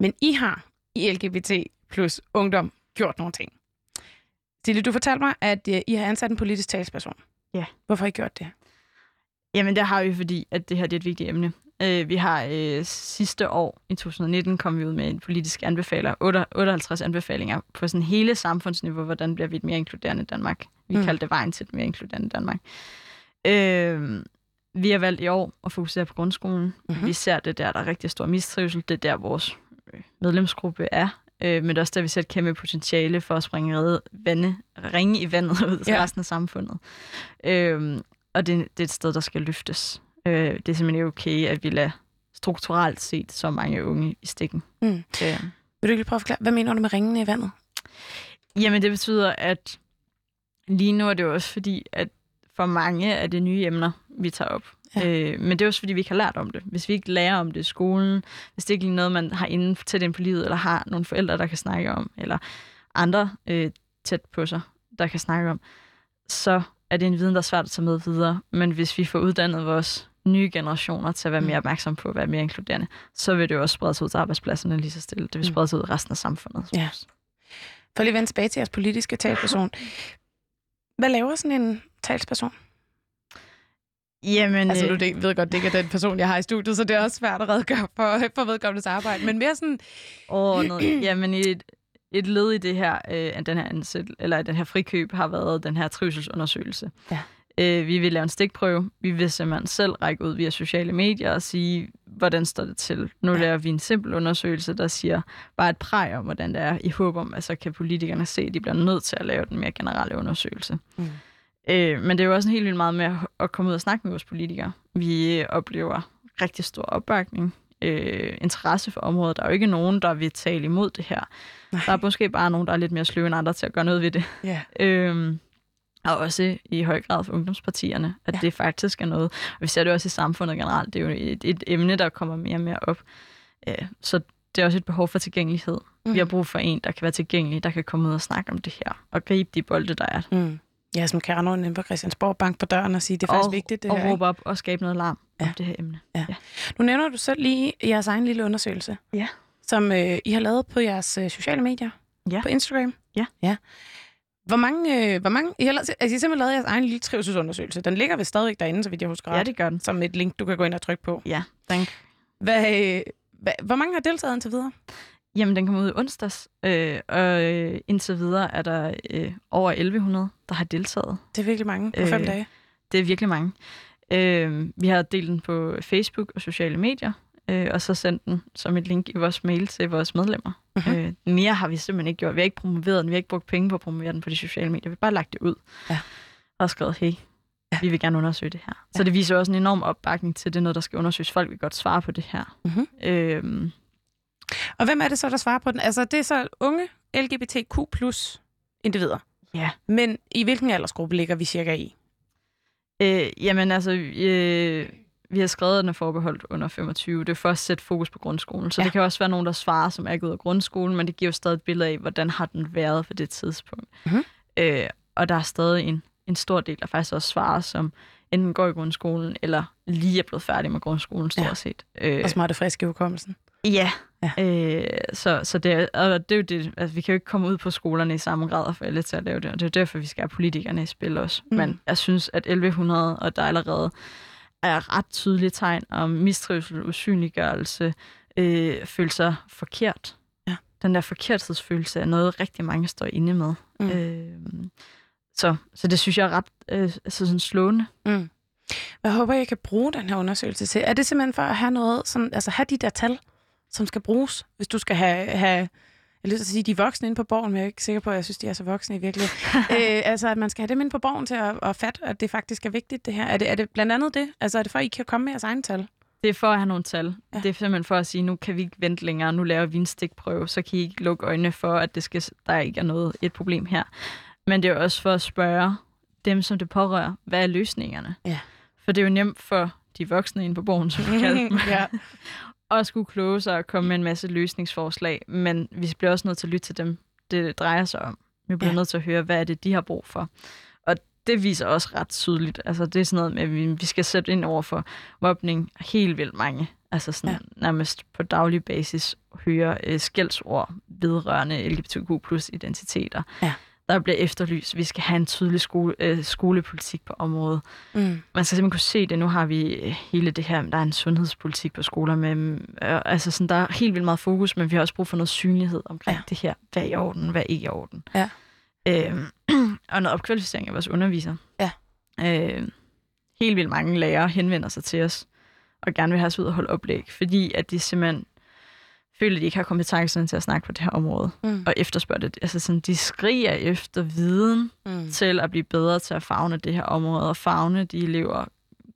Men I har i LGBT plus ungdom gjort nogle ting. Stille, du fortalte mig, at øh, I har ansat en politisk talsperson. Ja. Hvorfor har I gjort det? Jamen, det har vi, fordi at det her det er et vigtigt emne. Øh, vi har øh, sidste år, i 2019, kom vi ud med en politisk anbefaler, 58 anbefalinger på sådan hele samfundsniveau, hvordan bliver vi et mere inkluderende Danmark. Vi mm. kalder det vejen til et mere inkluderende Danmark. Øh, vi har valgt i år at fokusere på grundskolen. Mm-hmm. Vi ser det der, der er rigtig stor mistrivsel. Det er der, vores øh, medlemsgruppe er. Øh, men det er også der, vi ser et kæmpe potentiale for at springe redde, vande, ringe i vandet ud til ja. resten af samfundet. Øh, og det, det er et sted, der skal løftes. Øh, det er simpelthen ikke okay, at vi lader strukturelt set så mange unge i stikken. Mm. Øh. Vil du ikke prøve at forklare, hvad mener du med ringene i vandet? Jamen, det betyder, at lige nu er det jo også fordi, at for mange af de nye emner, vi tager op. Ja. Øh, men det er også fordi, vi ikke har lært om det. Hvis vi ikke lærer om det i skolen, hvis det ikke er noget, man har inden tæt ind på livet, eller har nogle forældre, der kan snakke om, eller andre øh, tæt på sig, der kan snakke om, så er det en viden, der er svært at tage med videre. Men hvis vi får uddannet vores nye generationer til at være mere mm. opmærksom på at være mere inkluderende, så vil det jo også sprede sig ud til arbejdspladserne lige så stille. Det vil mm. sprede sig ud i resten af samfundet. Ja. For lige at vende tilbage til jeres politiske talsperson. Hvad laver sådan en talsperson? Jamen, altså, du det, ved godt, det ikke er den person, jeg har i studiet, så det er også svært at redegøre for, for vedkommendes arbejde. Men mere sådan... Åh, noget, jamen, et, et led i det her, øh, den her ansæt, eller den her frikøb, har været den her trivselsundersøgelse. Ja. Øh, vi vil lave en stikprøve. Vi vil simpelthen selv række ud via sociale medier og sige, hvordan står det til. Nu ja. laver vi en simpel undersøgelse, der siger bare et præg om, hvordan det er, i håb om, at så kan politikerne se, at de bliver nødt til at lave den mere generelle undersøgelse. Mm. Øh, men det er jo også en helt vildt meget med at komme ud og snakke med vores politikere. Vi oplever rigtig stor opbakning, øh, interesse for området. Der er jo ikke nogen, der vil tale imod det her. Nej. Der er måske bare nogen, der er lidt mere sløve end andre til at gøre noget ved det. Ja. øhm, og også i høj grad for ungdomspartierne, at ja. det faktisk er noget. Og vi ser det også i samfundet generelt. Det er jo et, et emne, der kommer mere og mere op. Øh, så det er også et behov for tilgængelighed. Mm. Vi har brug for en, der kan være tilgængelig, der kan komme ud og snakke om det her, og gribe de bolde, der er. Mm. Ja, som kan rende ind på Christiansborg, bank på døren og sige, det er faktisk og, vigtigt, det og her. Og råbe op og skabe noget larm ja. om det her emne. Ja. ja. Nu nævner du selv lige jeres egen lille undersøgelse, ja. som øh, I har lavet på jeres øh, sociale medier, ja. på Instagram. Ja. ja. Hvor mange, øh, hvor mange I, har, altså, I har simpelthen lavet jeres egen lille trivselsundersøgelse. Den ligger vist stadigvæk derinde, så vidt jeg husker Ja, det gør den. Som et link, du kan gå ind og trykke på. Ja, den, Hvad, øh, hvad, hvor mange har deltaget indtil videre? Jamen, den kommer ud i onsdags, øh, og øh, indtil videre er der øh, over 1100, der har deltaget. Det er virkelig mange på fem Øh, dage. Det er virkelig mange. Øh, vi har delt den på Facebook og sociale medier, øh, og så sendt den som et link i vores mail til vores medlemmer. Mhm. Øh, mere har vi simpelthen ikke gjort. Vi har ikke promoveret den, vi har ikke brugt penge på at promovere den på de sociale medier. Vi har bare lagt det ud Ja. og skrevet, hey, Ja. vi vil gerne undersøge det her. Ja. Så det viser også en enorm opbakning til, det noget, der skal undersøges. Folk vil godt svare på det her. Mhm. Øh, Og hvem er det så, der svarer på den? Altså, det er så unge LGBTQ plus individer. ja. Men i hvilken aldersgruppe ligger vi cirka i? Øh, jamen altså, øh, vi har skrevet, at den er forbeholdt under 25. Det er for at sætte fokus på grundskolen. Så Ja. det kan også være nogen, der svarer, som er gået af grundskolen, men det giver jo stadig et billede af, hvordan har den været på det tidspunkt. Mhm. Øh, og der er stadig en, en stor del, der faktisk også svarer, som enten går i grundskolen, eller lige er blevet færdig med grundskolen, stort ja. set. Øh, Og smarte friske i hukommelsen. Ja, Ja. Øh, så, så det, og det er jo det, altså, vi kan jo ikke komme ud på skolerne i samme grad og få alle til at lave det, og det er derfor, vi skal have politikerne i spil også. Mm. Men jeg synes, at 1100, og der allerede er ret tydelige tegn om mistrivsel, usynliggørelse, øh, føle sig forkert. Ja. Den der forkerthedsfølelse er noget, rigtig mange står inde med. Mm. Øh, så, så det synes jeg er ret øh, altså sådan slående. Mm. Hvad håber jeg kan bruge den her undersøgelse til? Er det simpelthen for at have noget, sådan, altså have de der tal, som skal bruges, hvis du skal have, have jeg har lyst til at sige, de er voksne inde på borgen, men jeg er ikke sikker på, at jeg synes, de er så voksne i virkeligheden. øh, altså, at man skal have dem ind på borgen til at, at fatte, at det faktisk er vigtigt, det her. Er det, er det blandt andet det? Altså, er det for, at I kan komme med jeres egne tal? Det er for at have nogle tal. Ja. Det er simpelthen for at sige, nu kan vi ikke vente længere, nu laver vi en stikprøve, så kan I ikke lukke øjnene for, at det skal, der ikke er noget et problem her. Men det er også for at spørge dem, som det pårører, hvad er løsningerne? Ja. For det er jo nemt for de voksne inde på borgen, som vi kalder dem, ja. At skulle kloge sig og komme med en masse løsningsforslag, men vi bliver også nødt til at lytte til dem, det drejer sig om. Vi bliver Ja. ja. nødt til at høre, hvad er det, de har brug for. Og det viser også ret tydeligt. Altså, det er sådan noget med, at vi, vi skal sætte ind over for mobning helt vildt mange. Altså sådan ja. nærmest på daglig basis høre øh, skældsord vedrørende LGBTQ plus identiteter. Ja. Der bliver efterlyst, vi skal have en tydelig skole, øh, skolepolitik på området Mm. man skal simpelthen kunne se det. Nu har vi øh, hele det her, der er en sundhedspolitik på skoler med, øh, altså sådan, der er helt vildt meget fokus, men vi har også brug for noget synlighed omkring Ja. det her. Hvad er i orden, hvad er ikke i orden. Ja. Øhm, og noget opkvalificering af vores undervisere. Ja. Øh, helt vildt mange lærere henvender sig til os, og gerne vil have os ud og holde oplæg, fordi at de simpelthen føler, at de ikke har kompetencerne til at snakke på det her område, Mm. og efterspørger det. Altså sådan, de skriger efter viden, Mm. til at blive bedre til at fagne det her område, og fagne de elever,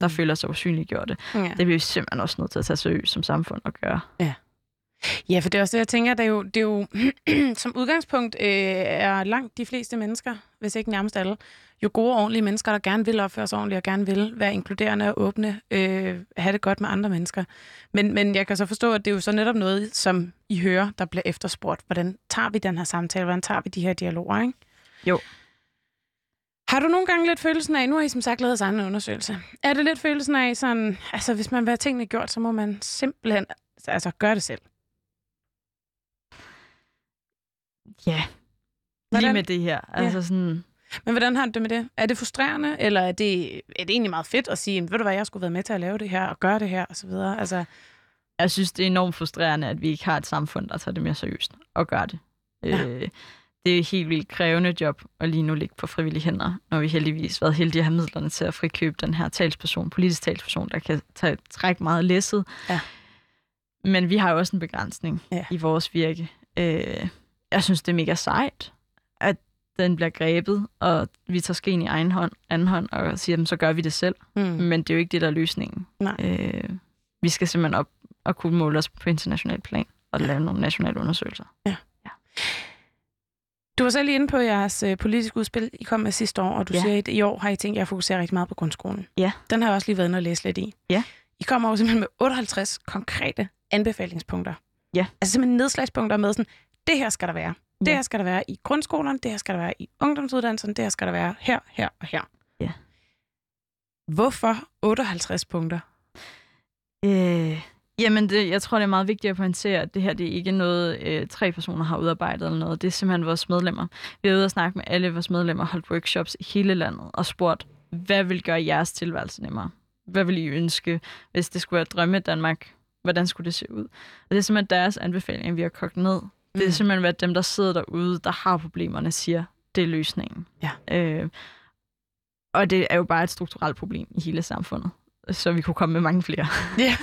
der føler sig usynliggjorte. Ja. Det bliver vi simpelthen også nødt til at tage seriøst som samfund og gøre. Ja, for det er også det, jeg tænker, det er jo, det er jo som udgangspunkt øh, er langt de fleste mennesker, hvis ikke nærmest alle, jo gode og ordentlige mennesker, der gerne vil opføre sig ordentligt og gerne vil være inkluderende og åbne, øh, have det godt med andre mennesker. Men, men jeg kan så forstå, at det er jo så netop noget, som I hører, der bliver efterspurgt. Hvordan tager vi den her samtale? Hvordan tager vi de her dialoger, ikke? Jo. Har du nogle gange lidt følelsen af, nu har I som sagt lavet jeres egen undersøgelse, er det lidt følelsen af sådan, altså hvis man vil have tingene gjort, så må man simpelthen altså, gøre det selv? Ja, Hvordan- lige med det her. Altså sådan, Men hvordan har du det med det? Er det frustrerende, eller er det, er det egentlig meget fedt at sige, ved du hvad, jeg skulle være med til at lave det her, og gøre det her, og så videre? Altså, jeg synes, det er enormt frustrerende, at vi ikke har et samfund, der tager det mere seriøst og gør det. Ja. Ja. Øh, det er et helt vildt krævende job at lige nu ligge på frivillige hænder, når vi heldigvis været heldige at have midlerne til at frikøbe den her talsperson, politisk talsperson, der kan tage, trække meget læsset. Ja. Men vi har jo også en begrænsning Ja. i vores virke. Øh, jeg synes, det er mega sejt, at den bliver grebet, og vi tager skeen i egen hånd, anden hånd og siger, "Jamen, så gør vi det selv. mm. Men det er jo ikke det, der er løsningen. Nej. Øh, vi skal simpelthen op og kunne måle os på international plan og lave nogle nationale undersøgelser. Du var selv lige inde på jeres øh, politiske udspil, I kom med sidste år, og du ja. Ja. siger, at i år har I tænkt jer at fokusere rigtig meget på grundskolen. Ja. Den har jeg også lige været inde og læse lidt i. Ja. I kommer jo simpelthen med 58 konkrete anbefalingspunkter. Ja. Altså simpelthen nedslagspunkter med sådan, det her skal der være. Det Ja. her skal der være i grundskolerne, det her skal der være i ungdomsuddannelsen, det her skal der være her, her og her. Ja. Hvorfor 58 punkter? Øh, Jamen, det, jeg tror, det er meget vigtigt at pointere, at det her det er ikke noget, øh, tre personer har udarbejdet eller noget. Det er simpelthen vores medlemmer. Vi er ude og snakke med alle vores medlemmer, holdt workshops i hele landet og spurgt, hvad vil gøre jeres tilværelse nemmere? Hvad vil I ønske, hvis det skulle være drømme Danmark? Hvordan skulle det se ud? Og det er simpelthen deres anbefaling, vi har kogt ned. Mm. Det er Mm. simpelthen, hvad dem, der sidder derude, der har problemerne, siger, det er løsningen. Ja. Øh, og det er jo bare et strukturelt problem i hele samfundet. Så vi kunne komme med mange flere. Ja.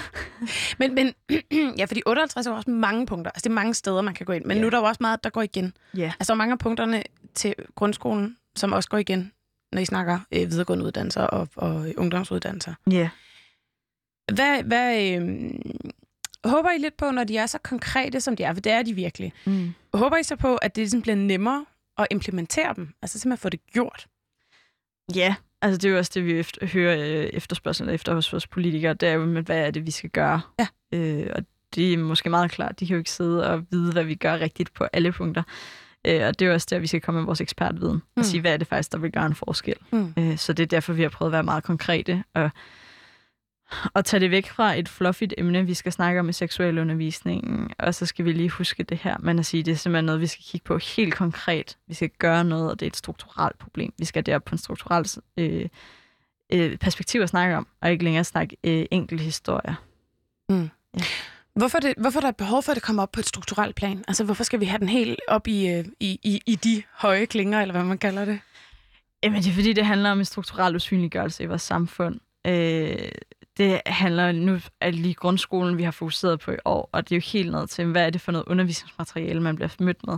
Men, men ja, fordi 58 er også mange punkter. Altså, det er mange steder, man kan gå ind. Men Ja. nu er der jo også meget, der går igen. Ja. Altså, mange af punkterne til grundskolen, som også går igen, når I snakker øh, videregående uddannelser og, og ungdomsuddannelser. Ja. Hvad, hvad øh, håber I lidt på, når de er så konkrete, som de er? For det er de virkelig. Mm. Håber I så på, at det ligesom bliver nemmere at implementere dem? Altså simpelthen få det gjort? Ja, altså det er jo også det, vi efter, hører øh, efterspørgsel efter hos vores politikere. Det er jo, hvad er det, vi skal gøre? Ja. Øh, og det er måske meget klart. De kan jo ikke sidde og vide, hvad vi gør rigtigt på alle punkter. Øh, og det er jo også der, vi skal komme med vores ekspertviden. Mm. og sige, hvad er det faktisk, der vil gøre en forskel. Mm. Øh, så det er derfor, vi har prøvet at være meget konkrete og, og tage det væk fra et fluffigt emne, vi skal snakke om i seksualundervisningen, og så skal vi lige huske det her, men at sige, det er simpelthen noget, vi skal kigge på helt konkret. Vi skal gøre noget, og det er et strukturelt problem. Vi skal derop på en strukturel øh, øh, perspektiv at snakke om, og ikke længere snakke øh, enkelte historier. Hvorfor, er det, hvorfor er der et behov for, at det kommer op på et strukturelt plan? Altså, hvorfor skal vi have den helt op i, øh, i, i, i de høje klinger, eller hvad man kalder det? Jamen, det er fordi, det handler om en strukturel usynliggørelse i vores samfund. Øh, det handler nu af lige grundskolen, vi har fokuseret på i år, og det er jo helt ned til, hvad er det for noget undervisningsmateriale, man bliver mødt med.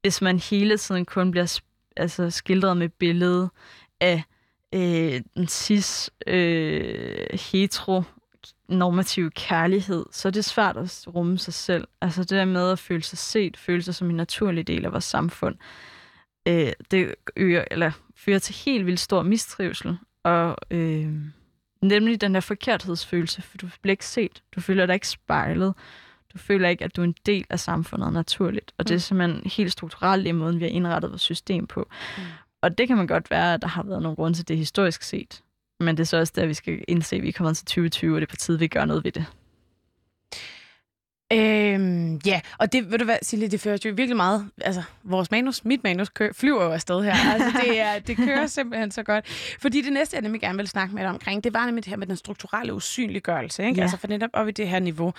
Hvis man hele tiden kun bliver altså, skildret med billedet af øh, den cis øh, hetero normativ kærlighed, så er det svært at rumme sig selv. Altså det der med at føle sig set, føle sig som en naturlig del af vores samfund, øh, det øger, eller fører til helt vildt stor mistrivsel, og øh, nemlig den der forkerthedsfølelse, for du bliver ikke set, du føler dig ikke spejlet, du føler ikke, at du er en del af samfundet naturligt, og det er Mm. simpelthen helt strukturelt i måden, vi har indrettet vores system på. Mm. Og det kan man godt være, at der har været nogle grunde til det historisk set, men det er så også der, vi skal indse, at vi er kommet til 2020, og det er på tide, vi gør noget ved det. Øhm, ja, og det, ved du hvad, Silje, det fører jo virkelig meget, altså, vores manus, mit manus kø, flyver jo afsted her. Altså, det, er, det kører simpelthen så godt. Fordi det næste, jeg nemlig gerne vil snakke med dig omkring, det var nemlig det her med den strukturelle usynliggørelse, ikke? Ja. Altså, for netop op i det her niveau.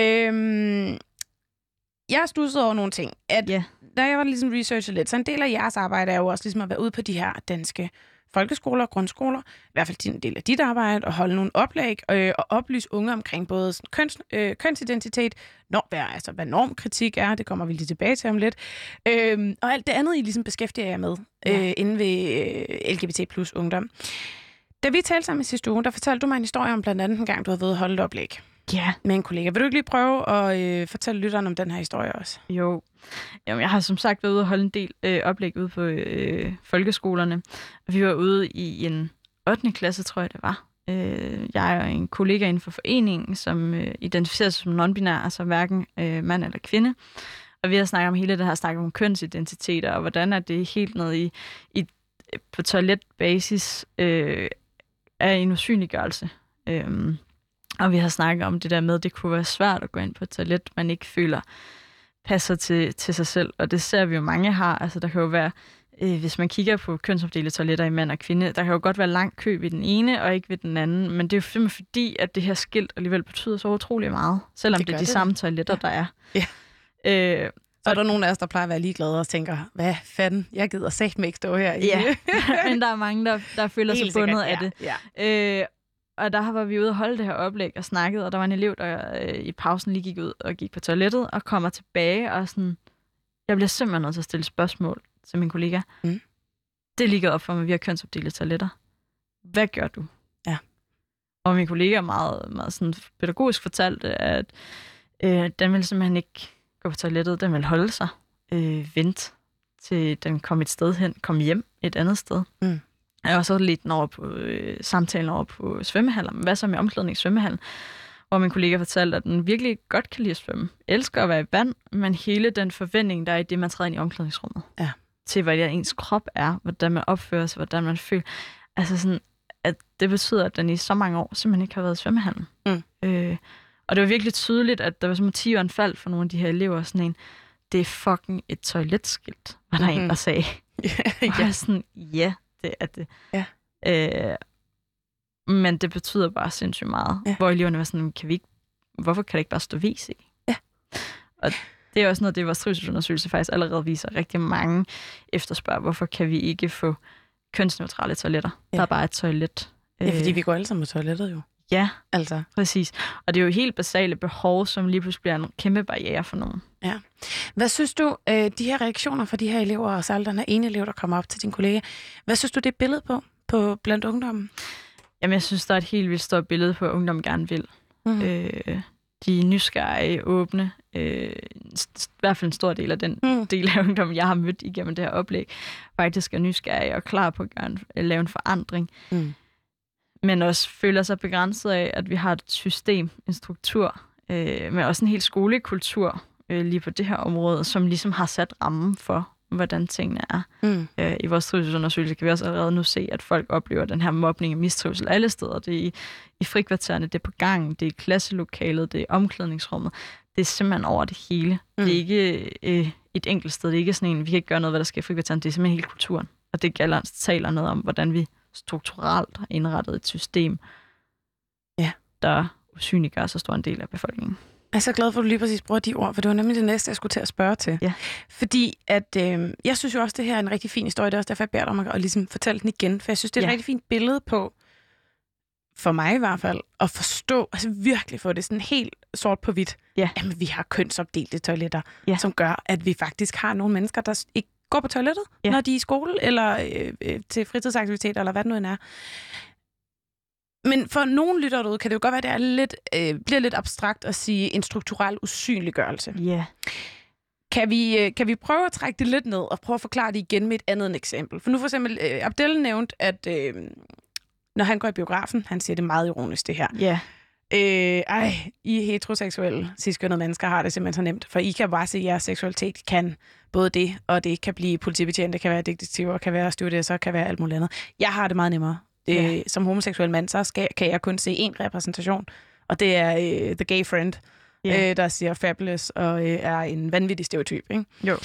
Øhm, jeg har stusset over nogle ting. At, Ja. Da jeg var ligesom researchet lidt, så en del af jeres arbejde er jo også ligesom at være ude på de her danske folkeskoler og grundskoler, i hvert fald en del af dit arbejde, og holde nogle oplæg øh, og oplyse unge omkring både sådan køns, øh, kønsidentitet, når, hvad, altså, hvad normkritik er, det kommer vi lige tilbage til om lidt, øh, og alt det andet, I ligesom beskæftiger jer med Ja. øh, inden ved øh, LGBT plus ungdom. Da vi talte sammen i sidste uge, der fortalte du mig en historie om blandt andet en gang, du havde været et oplæg Ja. med en kollega. Vil du ikke lige prøve at øh, fortælle lytteren om den her historie også? Jo. Jamen, jeg har som sagt været ude og holde en del øh, oplæg ude på øh, folkeskolerne. Vi var ude i en 8. klasse, tror jeg det var. Øh, jeg og en kollega inden for foreningen, som øh, identificerer sig som non-binær, altså hverken øh, mand eller kvinde. Og vi har snakket om hele det her snak om kønsidentiteter, og hvordan er det helt ned i, i på toiletbasis øh, er en usynliggørelse. Øh, og vi har snakket om det der med, at det kunne være svært at gå ind på et toilet, man ikke føler passer til, til sig selv. Og det ser vi jo mange har. Altså der kan jo være, øh, hvis man kigger på kønsopdelte toiletter i mand og kvinde, der kan jo godt være lang kø ved den ene og ikke ved den anden. Men det er jo simpelthen fordi, at det her skilt alligevel betyder så utrolig meget. Selvom Det det, er de det. samme toiletter, der er. Ja. Øh, Så er der nogen af os, der plejer at være ligeglade og tænker, hvad fanden, jeg gider satme ikke stå her. i- Ja. men der er mange, der, der føler sig Helt bundet sikkert, af det. Ja. Øh, og der var vi ude og holde det her oplæg og snakket, og der var en elev, der øh, i pausen lige gik ud og gik på toilettet og kommer tilbage og sådan, jeg bliver simpelthen nødt til at stille spørgsmål til min kollega. Mm. Det ligger op for mig, vi har kønsopdelte toiletter. Hvad gør du? Ja. Og min kollega meget, meget sådan pædagogisk fortalte, at øh, den ville simpelthen ikke gå på toilettet, den ville holde sig, øh, vente til den kom et sted hen, kom hjem et andet sted. Mm. Jeg var så lidt over på øh, samtalen over på svømmehaller. Men hvad så med omklædning i svømmehallen? Hvor min kollega fortalte, at den virkelig godt kan lide at svømme. Elsker at være i vand, men hele den forventning, der er i det, man træder ind i omklædningsrummet. Ja. Til, hvad ens krop er, hvordan man opfører sig, hvordan man føler. Altså sådan, at det betyder, at den i så mange år simpelthen ikke har været i svømmehallen. Mm. Øh, Og det var virkelig tydeligt, at der var som 10 en fald for nogle af de her elever. Sådan en, det er fucking et toiletskilt, var der mm-hmm. en, Mhm. der sagde. ja. Og jeg sådan, ja, det er det. Ja. Øh, men det betyder bare sindssygt meget. Ja. Hvor eleverne var sådan, kan vi ikke, hvorfor kan det ikke bare stå VC? Ja. Og det er også noget, det vores trivselsundersøgelse faktisk allerede viser. Rigtig mange efterspørger, hvorfor kan vi ikke få kønsneutrale toiletter? Ja. Der er bare et toilet. ja, fordi Øh, vi går alle sammen på toilettet jo. Ja, Altså. præcis. Og det er jo helt basale behov, som lige pludselig bliver en kæmpe barriere for nogen. Hvad synes du, øh, de her reaktioner fra de her elever, og særligt den her ene elev, der kommer op til din kollega, hvad synes du, det er billede på, på blandt ungdommen? Jamen, jeg synes, der er et helt vildt stort billede på, at ungdom gerne vil. Mm. Øh, de er nysgerrige, åbne. Øh, I hvert fald en stor del af den Mm. del af ungdommen, jeg har mødt igennem det her oplæg, faktisk er nysgerrige og klar på at gøre en, at lave en forandring. Mm. Men også føler sig begrænset af, at vi har et system, en struktur, øh, men også en hel skolekultur øh, lige på det her område, som ligesom har sat rammen for, hvordan tingene er. Mm. Øh, I vores trivselsundersøgelse kan vi også allerede nu se, at folk oplever den her mobning og mistrivsel alle steder. Det er i, i frikvartererne, det er på gangen, det er i klasselokalet, det er i omklædningsrummet. Det er simpelthen over det hele. Mm. Mm. Det er ikke øh, et enkelt sted. Det er ikke sådan en, vi kan ikke gøre noget, hvad der sker i frikvarteren. Det er simpelthen hele kulturen. Og det gælder, taler noget om, hvordan vi strukturelt har indrettet et system, Ja. der usynliggør så stor en del af befolkningen. Jeg er så glad for, at du lige præcis bruger de ord, for det var nemlig det næste, jeg skulle til at spørge til. Ja. Fordi at, øh, jeg synes jo også, det her er en rigtig fin historie. Det er også derfor, jeg beder dig om at, at ligesom fortælle den igen. For jeg synes, det er et Ja. rigtig fint billede på, for mig i hvert fald, at forstå, altså virkelig få det sådan helt sort på hvidt. Ja. Jamen, vi har kønsopdelte toiletter, Ja. som gør, at vi faktisk har nogle mennesker, der ikke går på toilettet, Ja. når de er i skole, eller øh, øh, til fritidsaktiviteter, eller hvad det nu end er. Men for nogle lytter derude, kan det jo godt være, at det er lidt, øh, bliver lidt abstrakt at sige en strukturel usynliggørelse. Ja. Kan vi, øh, kan vi prøve at trække det lidt ned og prøve at forklare det igen med et andet eksempel? For nu for eksempel, øh, Abdel nævnt, at øh, når han går i biografen, han siger det meget ironisk det her, Ja. Øh, ej, I heteroseksuelle ciskønnede mennesker har det simpelthen så nemt, for I kan bare se, at jeres seksualitet kan både det, og det kan blive politibetjent, det kan være detektiver, kan være stewardesser, kan være alt muligt andet. Jeg har det meget nemmere. Øh, Ja. Som homoseksuel mand, så skal, kan jeg kun se én repræsentation, og det er øh, the gay friend, Ja. øh, der siger fabulous og øh, er en vanvittig stereotyp. Ikke? Jo.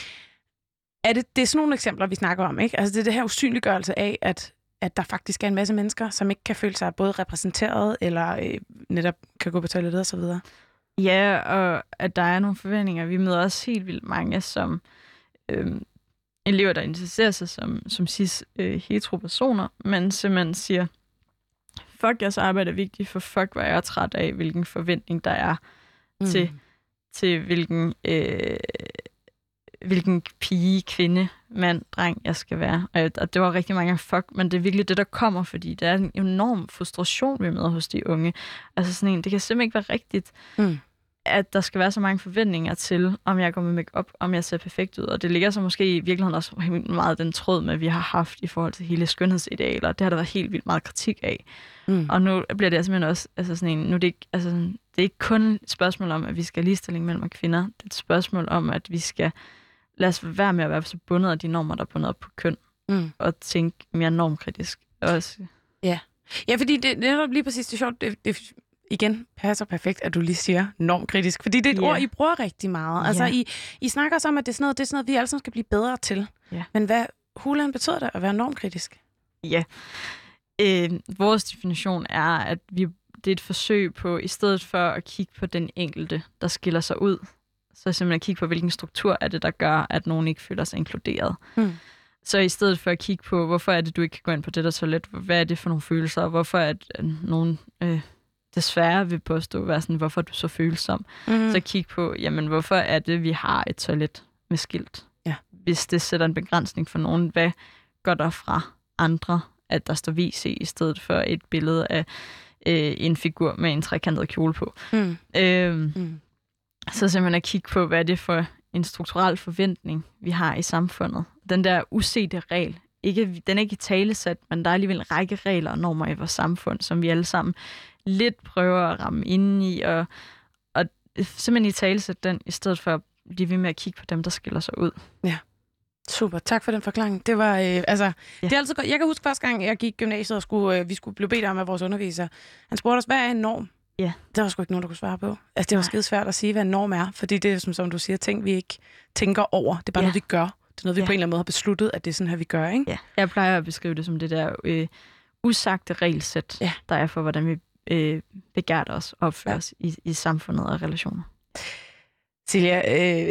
Er det, det er sådan nogle eksempler, vi snakker om. Ikke? Altså det er det her usynliggørelse af, at, at der faktisk er en masse mennesker, som ikke kan føle sig både repræsenteret, eller øh, netop kan gå på toilettet osv. Ja, og at der er nogle forventninger. Vi møder også helt vildt mange som øhm, elever, der interesserer sig som, som cis øh, heteropersoner, men simpelthen siger, fuck, jeres arbejde er vigtigt, for fuck, hvor er jeg træt af, hvilken forventning der er Mm. til, til hvilken, øh, hvilken pige, kvinde, mand, dreng jeg skal være. Og, det var rigtig mange fuck, men det er virkelig det, der kommer, fordi der er en enorm frustration, vi møder hos de unge. Altså sådan en, det kan simpelthen ikke være rigtigt, Mm. at der skal være så mange forventninger til, om jeg går med makeup, om jeg ser perfekt ud. Og det ligger så måske i virkeligheden også helt meget den tråd med, vi har haft i forhold til hele skønhedsidealer. Det har der været helt vildt meget kritik af. Mm. Og nu bliver det simpelthen også, altså sådan en, nu er det ikke, altså sådan, det er ikke kun et spørgsmål om, at vi skal have ligestilling mellem kvinder. Det er et spørgsmål om, at vi skal lade os være med at være så bundet af de normer, der er bundet op på køn, Mm. og tænke mere normkritisk. Også. Ja, fordi det, det er netop lige præcis det sjovt. Det, det igen passer perfekt, at du lige siger normkritisk. Fordi det er et Ja. ord, I bruger rigtig meget. Altså, Ja. I, I snakker også om, at det er, sådan noget, det er sådan noget, vi alle sammen skal blive bedre til. Ja. Men hvad hulen betyder det at være normkritisk? Ja. Øh, vores definition er, at vi, det er et forsøg på, i stedet for at kigge på den enkelte, der skiller sig ud, så simpelthen at kigge på, hvilken struktur er det, der gør, at nogen ikke føler sig inkluderet. Mm. Så i stedet for at kigge på, hvorfor er det, du ikke kan gå ind på det der toilet, hvad er det for nogle følelser, og hvorfor er at nogen øh, desværre vil påstå, være sådan, hvorfor er du så følsom, Mm. så kig på, jamen hvorfor er det, vi har et toilet med skilt? Ja. Hvis det sætter en begrænsning for nogen, hvad går der fra andre, at der står VC i stedet for et billede af øh, en figur med en trekantet kjole på? Mm. Øhm, Mm. Så simpelthen at kigge på, hvad er det for en strukturel forventning, vi har i samfundet. Den der usete regel, ikke, den er ikke i talesat, men der er alligevel en række regler og normer i vores samfund, som vi alle sammen lidt prøver at ramme ind i, og, og simpelthen i talesat den, i stedet for at blive ved med at kigge på dem, der skiller sig ud. Super, tak for den forklaring. Det var, øh, altså, ja. Ja. det er altid godt. Jeg kan huske første gang, jeg gik i gymnasiet, og skulle, øh, vi skulle blive bedt om af vores underviser. Han spurgte os, hvad er en norm? Ja. Det var sgu ikke nogen, der kunne svare på. Altså, det var skide svært at sige, hvad en norm er, fordi det er, som, som du siger, ting, vi ikke tænker over. Det er bare Ja. noget, vi gør. Det er noget, vi Ja. på en eller anden måde har besluttet, at det er sådan her, vi gør, ikke? Ja. Jeg plejer at beskrive det som det der øh, usagte regelsæt, Ja. der er for, hvordan vi øh, begært os og opfører Ja. os i, i samfundet og relationer. Silja,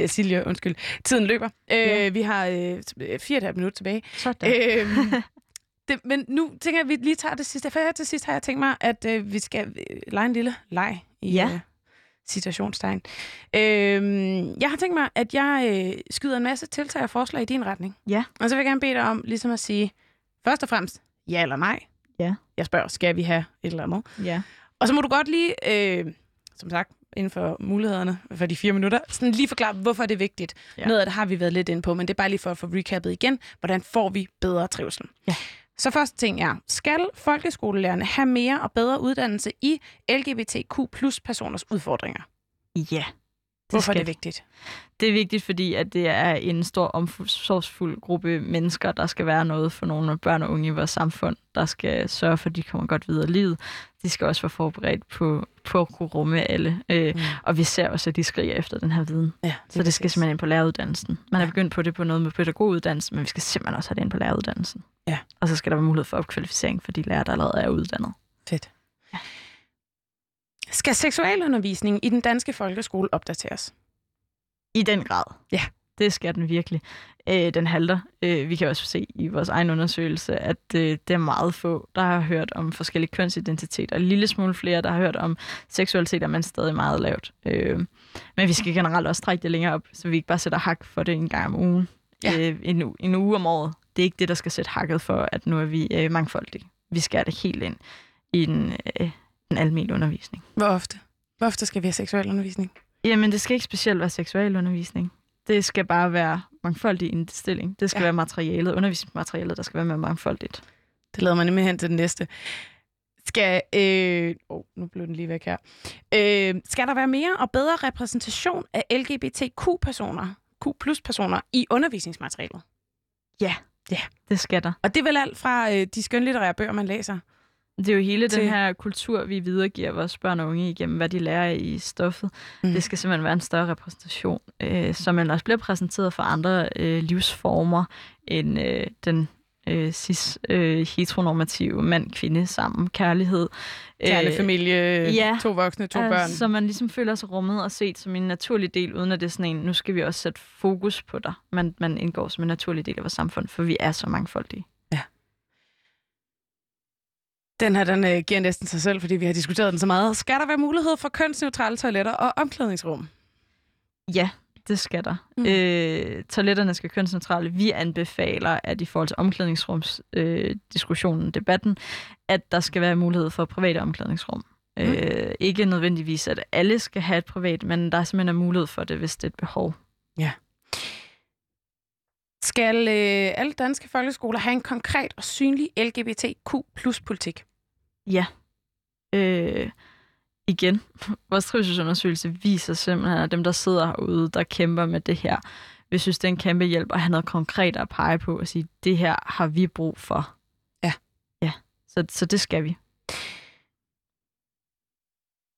øh, Silja, undskyld. Tiden løber. Øh, Ja. Vi har øh, fire og et halvt minut tilbage. Sådan. Øhm, det, men nu tænker jeg, at vi lige tager det sidste. For her til sidst har jeg tænkt mig, at øh, vi skal øh, lege en lille leg i Ja. øh, citationstegn. Øhm, jeg har tænkt mig, at jeg øh, skyder en masse tiltag og forslag i din retning. Ja. Og så vil jeg gerne bede dig om ligesom at sige, først og fremmest, ja eller nej. Ja. Jeg spørger, skal vi have et eller andet? ja. Og så må du godt lige, øh, som sagt, inden for mulighederne for de fire minutter, sådan lige forklare, hvorfor det er vigtigt. Ja. Noget af det har vi været lidt inde på, men det er bare lige for at få recappet igen. Hvordan får vi bedre trivsel? Ja. Så første ting er, skal folkeskolelærerne have mere og bedre uddannelse i LGBTQ plus personers udfordringer? Ja. Hvorfor er det de. vigtigt? Det er vigtigt, fordi at det er en stor omsorgsfuld gruppe mennesker, der skal være noget for nogle børn og unge i vores samfund, der skal sørge for, at de kommer godt videre i livet. De skal også være forberedt på, på at kunne rumme alle. Øh, Mm. Og vi ser også, at de skriger efter den her viden. Ja, Så det skal simpelthen ind på læreruddannelsen. Man er begyndt på det på noget med pædagoguddannelsen, men vi skal simpelthen også have det ind på læreruddannelsen. Ja. Og så skal der være mulighed for opkvalificering for de lærere, der allerede er uddannet. Fedt. Skal seksualundervisningen i den danske folkeskole opdateres? I den grad. Ja. Det skal den virkelig. Øh, den halter. Øh, vi kan også se i vores egen undersøgelse, at øh, det er meget få, der har hørt om forskellige kønsidentiteter. En lille smule flere, der har hørt om seksualitet, men stadig meget lavt. Øh, men vi skal generelt også trække det længere op, så vi ikke bare sætter hak for det en gang om ugen. Ja. Øh, en, en uge om året. Det er ikke det, der skal sætte hakket for, at nu er vi øh, mangfoldige. Vi skal det helt ind i den, øh, den almindelige undervisning. Hvor ofte? Hvor ofte skal vi have seksualundervisning? Jamen, det skal ikke specielt være seksualundervisning. Det skal bare være mangfoldig indstilling. Det skal Ja. ja. være materialet, undervisningsmaterialet, der skal være mere mangfoldigt. Det leder mig nemlig hen til den næste. Skal, øh, oh, nu blev den lige væk her. Øh, skal der være mere og bedre repræsentation af LGBTQ-personer, Q plus personer i undervisningsmaterialet? Det skal der. Og det er vel alt fra øh, de skønlitterære bøger, man læser. Det er jo hele Til- den her kultur, vi videregiver vores børn og unge igennem, hvad de lærer i stoffet. Mm. Det skal simpelthen være en større repræsentation, øh, man også bliver præsenteret for andre øh, livsformer end øh, den øh, cis øh, heteronormative mand-kvinde sammen kærlighed. Kernefamilie, ja. to voksne, to Øh, børn. Så man ligesom føler sig rummet og set som en naturlig del, uden at det er sådan en, nu skal vi også sætte fokus på dig. Man, man indgår som en naturlig del af vores samfund, for vi er så mangfoldige. Den her, den øh, giver næsten sig selv, fordi vi har diskuteret den så meget. Skal der være mulighed for kønsneutrale toiletter og omklædningsrum? Ja, det skal der. Mm. Øh, toiletterne skal kønsneutrale. Vi anbefaler, at i forhold til omklædningsrumsdiskussionen, øh, debatten, at der skal være mulighed for private omklædningsrum. Mm. Mm. Øh, ikke nødvendigvis, at alle skal have et privat, men der er simpelthen en mulighed for det, hvis det er et behov. Skal øh, alle danske folkeskoler have en konkret og synlig LGBTQ plus politik? Ja. Øh, igen, vores trivselsundersøgelse viser simpelthen, at dem, der sidder herude, der kæmper med det her, vi synes, det er en kæmpe hjælp at have noget konkret at pege på og sige, det her har vi brug for. Ja. Ja, så, så det skal vi.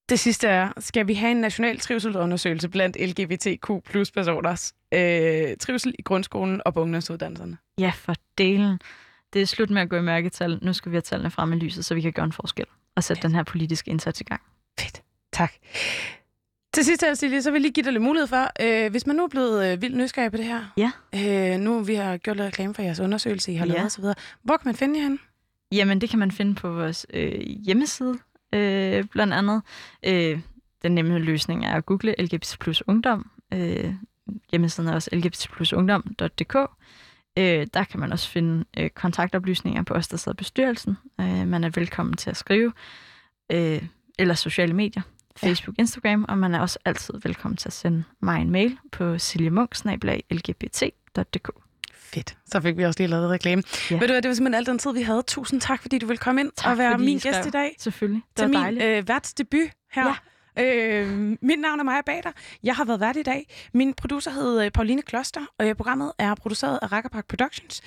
Det sidste er, skal vi have en national trivselsundersøgelse blandt LGBTQ plus personers øh, trivsel i grundskolen og på ungdomsuddannelserne? Ja, for delen. Det er slut med at gå i mørketal. Nu skal vi have tallene frem i lyset, så vi kan gøre en forskel og sætte den her politiske indsats i gang. Fedt. Tak. Til sidst her, Silje, så vil jeg lige give dig lidt mulighed for, øh, hvis man nu er blevet øh, vildt nysgerrig på det her, Ja. øh, nu vi har gjort lidt reklame for jeres undersøgelse, I har Ja. lavet osv., hvor kan man finde jer henne? Jamen, det kan man finde på vores øh, hjemmeside, øh, blandt andet. Øh, den nemme løsning er at google LGBT plus ungdom. Øh, hjemmesiden er også lgbtplusungdom.dk. Øh, der kan man også finde øh, kontaktoplysninger på os, der sidder bestyrelsen. Øh, man er velkommen til at skrive. Øh, eller sociale medier. Facebook, Instagram, og man er også altid velkommen til at sende mig en mail på siljemunks.lgbt.dk. Fedt. Så fik vi også lige lavet reklame. Ja. Ved du hvad, det var simpelthen al den tid, vi havde. Tusind tak, fordi du ville komme ind Tak, og være min gæst i dag. Selvfølgelig. Det til var min dejligt. øh, værtsdebut her. Ja. Øh, mit navn er Maja Bader. Jeg har været vært i dag. Min producer hed øh, Pauline Kloster, og programmet er produceret af Rakkerpark Productions.